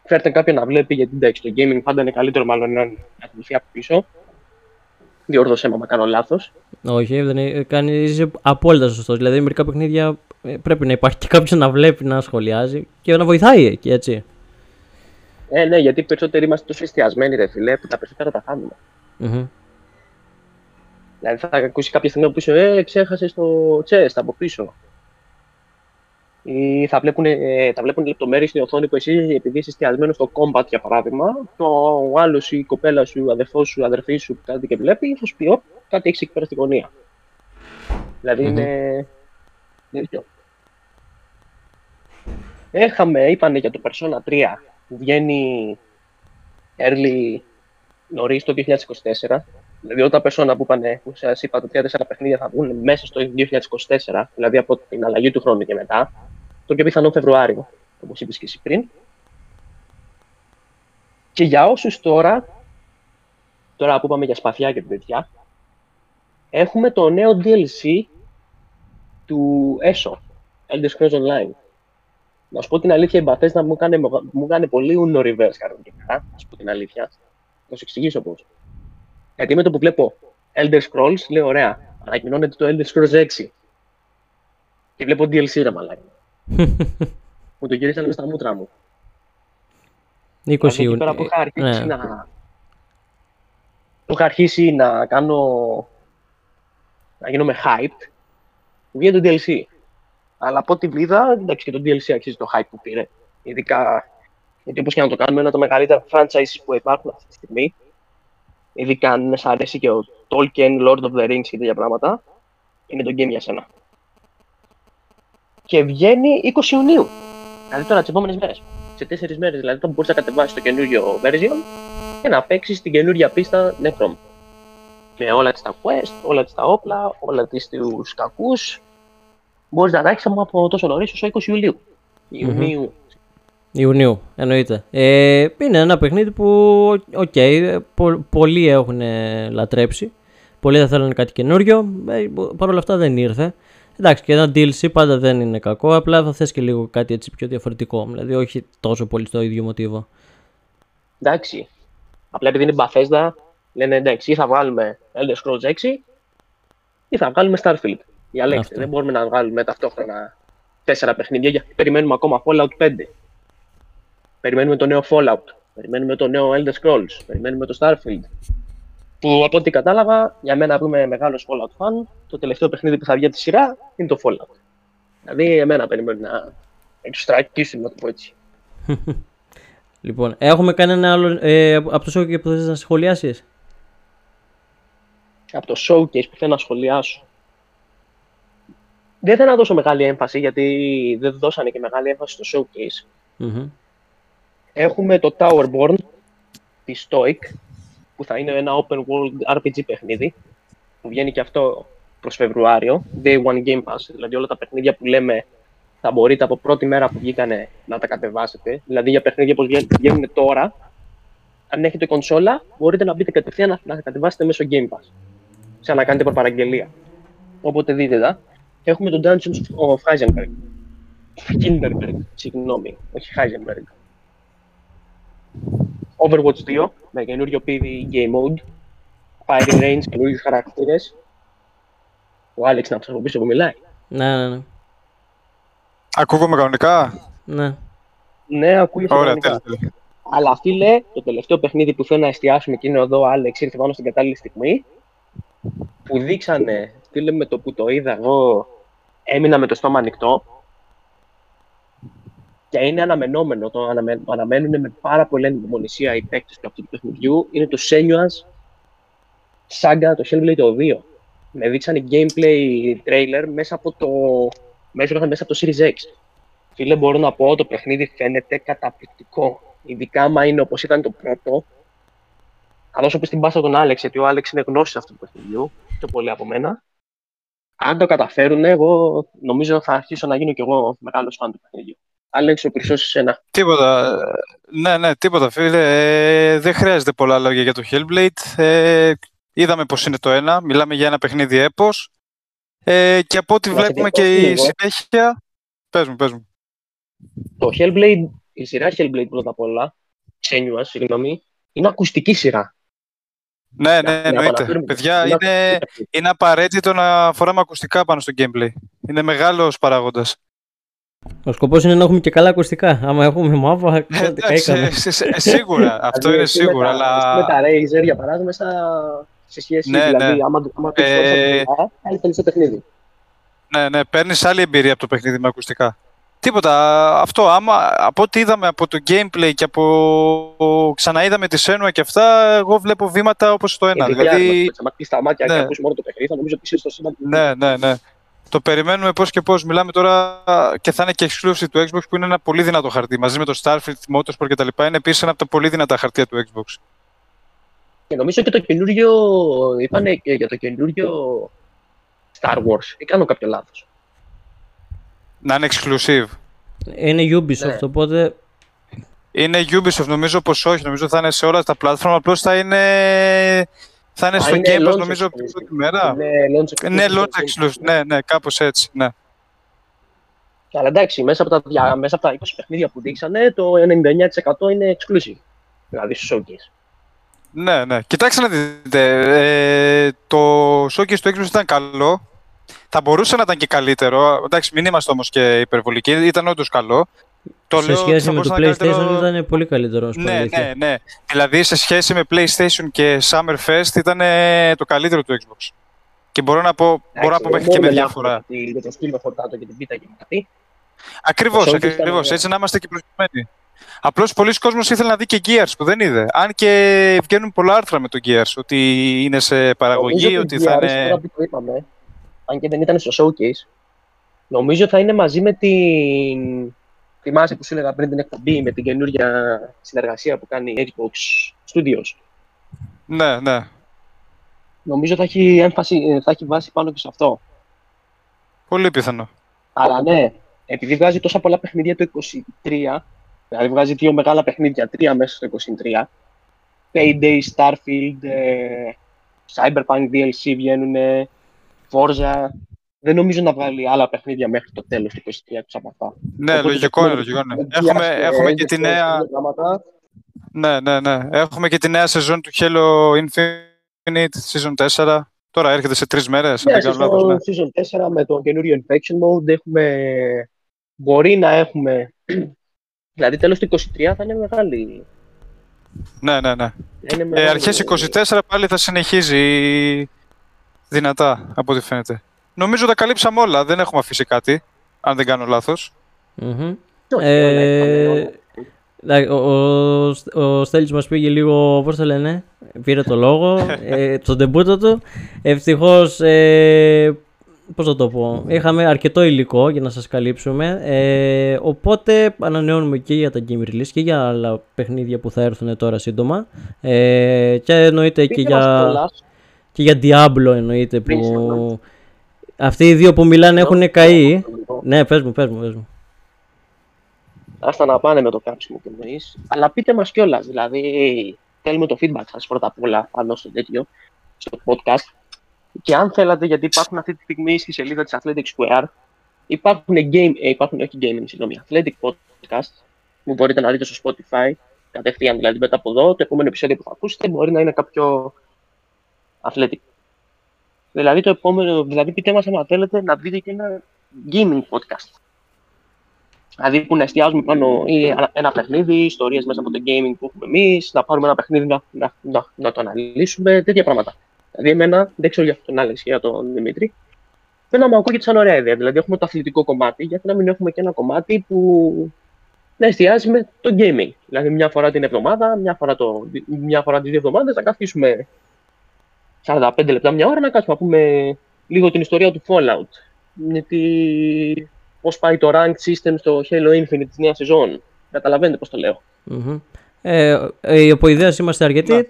Φέρτε κάποιον να βλέπει, γιατί εντάξει, το gaming πάντα είναι καλύτερο μάλλον να ακολουθεί από πίσω. Διόρθωσέ με, άμα κάνω λάθος. Όχι, δεν κάνει, είσαι απόλυτα σωστός. Δηλαδή, μερικά παιχνίδια ε, πρέπει να υπάρχει και κάποιος να βλέπει, να σχολιάζει και να βοηθάει εκεί, έτσι. Ε, ναι, γιατί περισσότεροι είμαστε τόσο εστιασμένοι, ρε φιλέ, που τα περισσότερα τα χάνουμε. Mm-hmm. Δηλαδή θα ακούσει κάποια στιγμή από πίσω, Ε, ξέχασες το chest από πίσω. Ή θα βλέπουν, ε, θα βλέπουν λεπτομέρειες στην οθόνη που εσύ, επειδή είσαι εστιασμένος στο combat για παράδειγμα, το άλλος ή η κοπέλα σου, αδερφός σου, αδερφή σου που κάτι και βλέπει, θα σου πει: κάτι έχεις εκεί πέρα στη γωνία. Δηλαδή mm-hmm. είναι. Τέτοιο. Έχαμε, είπανε για το Persona 3 που βγαίνει early νωρίς το 2024. Δηλαδή, όταν Persona που είπανε, που σας είπα, τα 3-4 παιχνίδια θα βγουν μέσα στο 2024, δηλαδή από την αλλαγή του χρόνου και μετά, το πιο πιθανό Φεβρουάριο, όπως είπες και εσύ πριν. Και για όσους τώρα, τώρα που είπαμε για σπαθιά και τέτοια, έχουμε το νέο DLC του ESO, Elder Scrolls Online. Να σου πω την αλήθεια, η Bethesda μου έκανε, μου έκανε πολύ Uno Reverse κανονικά. Να σου πω την αλήθεια. Να σου εξηγήσω πώς. Γιατί με το που βλέπω Elder Scrolls, λέω ωραία, ανακοινώνεται το Elder Scrolls 6. Και βλέπω DLC ρε μαλάκι. μου το γυρίσανε στα μούτρα μου. 20 Ιουνίου. Πέρα που είχα αρχίσει ναι. να... Που είχα αρχίσει να κάνω... να γίνομαι hyped, βγαίνει το DLC. Αλλά από ό,τι είδα, εντάξει και το DLC αξίζει το hype που πήρε. Ειδικά γιατί όπως και να το κάνουμε, ένα από τα μεγαλύτερα franchises που υπάρχουν αυτή τη στιγμή. Ειδικά αν σας αρέσει και ο Tolkien, Lord of the Rings και τέτοια πράγματα, είναι το game για σένα. Και βγαίνει 20 Ιουνίου. Δηλαδή τώρα τις επόμενες μέρες. Σε 4 μέρες δηλαδή, θα μπορείς να κατεβάσεις το καινούριο version και να παίξεις την καινούργια πίστα Necrom. Με όλα τα quest, όλα τα όπλα, όλα τους κακούς, μπορείς να τα έχεις από τόσο νωρίς όσο 20 Ιουλίου. Ιουνίου. Ιουνίου, εννοείται. Ε, είναι ένα παιχνίδι που, OK, okay, πο, πολλοί έχουν λατρέψει. Πολλοί θα θέλουν κάτι καινούριο. Ε, Παρ' όλα αυτά δεν ήρθε. Εντάξει, και ένα DLC πάντα δεν είναι κακό. Απλά θα θες και λίγο κάτι έτσι πιο διαφορετικό. Δηλαδή, όχι τόσο πολύ στο ίδιο μοτίβο. Εντάξει. Απλά επειδή είναι Bethesda, λένε εντάξει, ή θα βγάλουμε Elder Scrolls 6 ή θα βγάλουμε Starfield. Διαλέξτε. Δεν μπορούμε να βγάλουμε ταυτόχρονα τέσσερα παιχνίδια γιατί περιμένουμε ακόμα Fallout 5. Περιμένουμε το νέο Fallout. Περιμένουμε το νέο Elder Scrolls. Περιμένουμε το Starfield. Που από ό,τι κατάλαβα, για μένα που είμαι μεγάλος Fallout fan, το τελευταίο παιχνίδι που θα βγει από τη σειρά είναι το Fallout. Δηλαδή, εμένα περιμένει να εξωστρακίσουν, να το πω έτσι. λοιπόν, έχουμε κανένα άλλο ε, από το showcase που θες να σχολιάσεις; Από το showcase που θέλω να σχολιάσω. Δεν θέλω να δώσω μεγάλη έμφαση, γιατί δεν δώσανε και μεγάλη έμφαση στο showcase. Έχουμε το Towerborn τη Stoic, που θα είναι ένα open world RPG παιχνίδι, που βγαίνει και αυτό προς Φεβρουάριο, Day One Game Pass, δηλαδή όλα τα παιχνίδια που λέμε θα μπορείτε από πρώτη μέρα που βγήκανε να τα κατεβάσετε, δηλαδή για παιχνίδια που βγαίνουν τώρα, αν έχετε κονσόλα, μπορείτε να μπείτε κατευθείαν να, να κατεβάσετε μέσω Game Pass, σαν να κάνετε προπαραγγελία. Οπότε δείτε τα. Έχουμε το Dungeons of Heisenberg. Hindenburg, συγγνώμη, όχι Heisenberg. Overwatch 2, με καινούριο πίδι game mode. Firing range, καινούριους χαρακτήρες. Ο Άλεξ να από πίσω που μιλάει. Ναι, ναι, ναι. Ακούγομαι κανονικά; Ναι. Ναι, ακούγεται Ωραία, κανονικά. Αλλά φίλε, το τελευταίο παιχνίδι που θέλω να εστιάσουμε και είναι εδώ, Άλεξ, ήρθε πάνω στην κατάλληλη στιγμή. Που δείξανε, φίλε, με το που το είδα εγώ, έμεινα με το στόμα ανοιχτό. Και είναι αναμενόμενο, το αναμένουν με πάρα πολύ ανυπομονησία οι παίκτες του αυτού του παιχνιδιού. Είναι το Senua's Saga, το Hellblade 2. Με δείξανε gameplay trailer μέσα από το, μέσα, μέσα από το Series X. Φίλε, μπορώ να πω, το παιχνίδι φαίνεται καταπληκτικό. Ειδικά άμα είναι όπως ήταν το πρώτο. Θα δώσω την πάσα τον Άλεξ, γιατί ο Άλεξ είναι γνώση αυτού του παιχνιδιού. Πιο πολύ από μένα. Αν το καταφέρουν, εγώ νομίζω θα αρχίσω να γίνω κι εγώ μεγάλος φαν του παιχνιδιού. Άλεξ, ο περισσότερο εσένα. Τίποτα. Ναι, ναι, τίποτα, φίλε. Ε, δεν χρειάζεται πολλά λόγια για το Hellblade. Ε, είδαμε πώ είναι το ένα. Μιλάμε για ένα παιχνίδι έπος. Ε, και από ό,τι βλέπουμε και η συνέχεια... Πες μου, πες μου. Το Hellblade, η σειρά Hellblade πρώτα απ' όλα, Xenua, συγγνώμη, είναι ακουστική σειρά. Ναι, ναι, εννοείται. Παιδιά, είναι, είναι απαραίτητο να φοράμε ακουστικά πάνω στο gameplay. Είναι μεγάλος παράγοντας. Ο σκοπός είναι να έχουμε και καλά ακουστικά. Άμα έχουμε μάβα, ε, κάτι Σίγουρα, αυτό είναι σίγουρα. Αλλά... Με τα Razer, για παράδειγμα, σε σχέση ναι, δηλαδή, ναι. άμα, άμα ε... άλλη στο παιχνίδι. Ναι, ναι, παίρνεις άλλη εμπειρία από το παιχνίδι με ακουστικά. Τίποτα. Αυτό, άμα από ό,τι είδαμε από το gameplay και από ξαναείδαμε τη Σένουα και αυτά, εγώ βλέπω βήματα όπως το ένα. δηλαδή, αν κλείσει τα μάτια ναι. και ακούσει μόνο το παιχνίδι, θα νομίζω ότι είσαι στο σύμπαν. Ναι, ναι, ναι. Το περιμένουμε πώς και πώς. Μιλάμε τώρα και θα είναι και exclusive του Xbox που είναι ένα πολύ δυνατό χαρτί. Μαζί με το Starfield, Motorsport κτλ. Είναι επίσης ένα από τα πολύ δυνατά χαρτιά του Xbox. Και νομίζω και το καινούριο. Είπανε και για το καινούριο Star Wars. Ή κάνω κάποιο λάθος. Να είναι exclusive. Είναι Ubisoft, ναι. οπότε. Είναι Ubisoft, νομίζω πως όχι. Νομίζω θα είναι σε όλα τα platform. Απλώς θα είναι. Θα είναι Α, στο Game Pass, νομίζω, από την πρώτη μέρα. Ναι, launch exclusive. Ναι, ναι, κάπως έτσι. Ναι. Αλλά εντάξει, μέσα από, τα, μέσα από τα 20 παιχνίδια που δείξανε, το 99% είναι exclusive. Δηλαδή στο showcase. Ναι, ναι. Κοιτάξτε να δείτε. Ε, το showcase του Xbox ήταν καλό. Θα μπορούσε να ήταν και καλύτερο. Εντάξει, μην είμαστε όμως και υπερβολικοί. Ήταν όντως καλό. Το σε σχέση με το PlayStation καλύτερο... ήταν πολύ καλύτερο. Ναι, ναι, ναι. Δηλαδή σε σχέση με PlayStation και Summerfest ήταν το καλύτερο του Xbox. Και μπορώ να πω, μπορώ να πω μέχρι και με διαφορά. Για το σκύλο χορτάτο και την πίτα και κάτι. Ακριβώς, ακριβώς. Έτσι να είμαστε και προσωπημένοι. Απλώς πολλοί κόσμοι ήθελαν να δει και Gears που δεν είδε. Αν και βγαίνουν πολλά άρθρα με το Gears, ότι είναι σε παραγωγή, ότι θα είναι. Τώρα που το είπαμε, αν και δεν ήταν στο showcase, νομίζω θα είναι μαζί με την. Θυμάσαι που σου έλεγα πριν την εκπομπή με την καινούργια συνεργασία που κάνει η Xbox Studios. Ναι, ναι. Νομίζω θα έχει, έμφαση, θα έχει βάση πάνω και σε αυτό. Πολύ πιθανό. Αλλά ναι, επειδή βγάζει τόσα πολλά παιχνίδια το 23, Δηλαδή βγάζει δύο μεγάλα παιχνίδια, τρία μέσα στο 23. Payday, Starfield, ε, Cyberpunk DLC βγαίνουν, Forza. Δεν νομίζω να βγάλει άλλα παιχνίδια μέχρι το τέλος του 23 από αυτά. Ναι, Οπότε, λογικό είναι, λογικό είναι. Έχουμε, έχουμε και τη νέα... Ναι, ναι, ναι. Έχουμε και τη νέα σεζόν του Halo Infinite, Season 4. Τώρα έρχεται σε τρεις μέρες. Ναι, αν δεν ναι. Season 4 με το καινούριο Infection Mode έχουμε... μπορεί να έχουμε Δηλαδή τέλος του 23 θα είναι μεγάλη. Ναι, ναι, ναι. Ε, αρχές 24 πάλι θα συνεχίζει δυνατά, από ό,τι φαίνεται. Νομίζω τα καλύψαμε όλα, δεν έχουμε αφήσει κάτι, αν δεν κάνω λάθος. Mm-hmm. Ε, ο, ο, ο Στέλιος μας πήγε λίγο, πώς το λένε, πήρε το λόγο, ε, στον τεμπούτο του. Ευτυχώς ε, πώς θα το πω, είχαμε αρκετό υλικό για να σας καλύψουμε, ε, οπότε ανανεώνουμε και για τα Game Release και για άλλα παιχνίδια που θα έρθουν τώρα σύντομα ε, και εννοείται και για, και για Diablo εννοείται που αυτοί οι δύο που μιλάνε έχουν καεί. Ναι, πες μου, πες μου, πες μου. Άστα να πάνε με το κάψιμο που εννοείς. Αλλά πείτε μας κιόλας, δηλαδή θέλουμε το feedback σας πρώτα απ' όλα πάνω στο τέτοιο, στο podcast. Και αν θέλατε, γιατί υπάρχουν αυτή τη στιγμή στη σελίδα της Athletic Square, υπάρχουν, game, ε, υπάρχουν όχι gaming, συγγνώμη, Athletic Podcast, που μπορείτε να δείτε στο Spotify, κατευθείαν δηλαδή μετά από εδώ, το επόμενο επεισόδιο που θα ακούσετε μπορεί να είναι κάποιο Athletic. Δηλαδή το επόμενο, δηλαδή πείτε μας αν θέλετε να δείτε και ένα gaming podcast. Δηλαδή που να εστιάζουμε πάνω ή ένα παιχνίδι, ιστορίες μέσα από το gaming που έχουμε εμείς, να πάρουμε ένα παιχνίδι να, να, να, να το αναλύσουμε, τέτοια πράγματα. Δηλαδή, εμένα δεν ξέρω για τον Άλεξ για τον Δημήτρη. Εμένα μου ακούγεται σαν ωραία ιδέα. Δηλαδή, έχουμε το αθλητικό κομμάτι, γιατί να μην έχουμε και ένα κομμάτι που να εστιάζει με το gaming. Δηλαδή, μια φορά την εβδομάδα, μια φορά, το, μια φορά τις δύο εβδομάδες, να καθίσουμε 45 λεπτά, μια ώρα, να κάτσουμε να πούμε λίγο την ιστορία του Fallout. Γιατί πώς πάει το rank system στο Halo Infinite της νέας σεζόν. Καταλαβαίνετε πώς το λέω. Mm-hmm. Ε, ε, οι οποειδές είμαστε αρκετοί,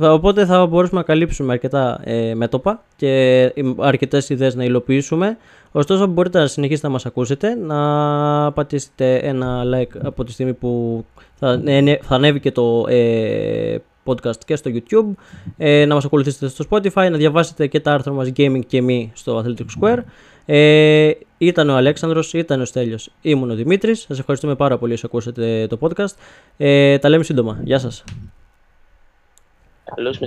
οπότε θα μπορούσαμε να καλύψουμε αρκετά ε, μέτωπα και αρκετές ιδέες να υλοποιήσουμε. Ωστόσο μπορείτε να συνεχίσετε να μας ακούσετε, να πατήσετε ένα like από τη στιγμή που θα, θα ανέβει και το ε, podcast και στο YouTube, ε, να μας ακολουθήσετε στο Spotify, να διαβάσετε και τα άρθρα μας Gaming και μη στο Athletic Square. Ε, ήταν ο Αλέξανδρος, ήταν ο Στέλιος, ήμουν ο Δημήτρης. Σας ευχαριστούμε πάρα πολύ που ακούσατε το podcast. Ε, τα λέμε σύντομα. Γεια σας. Καλώς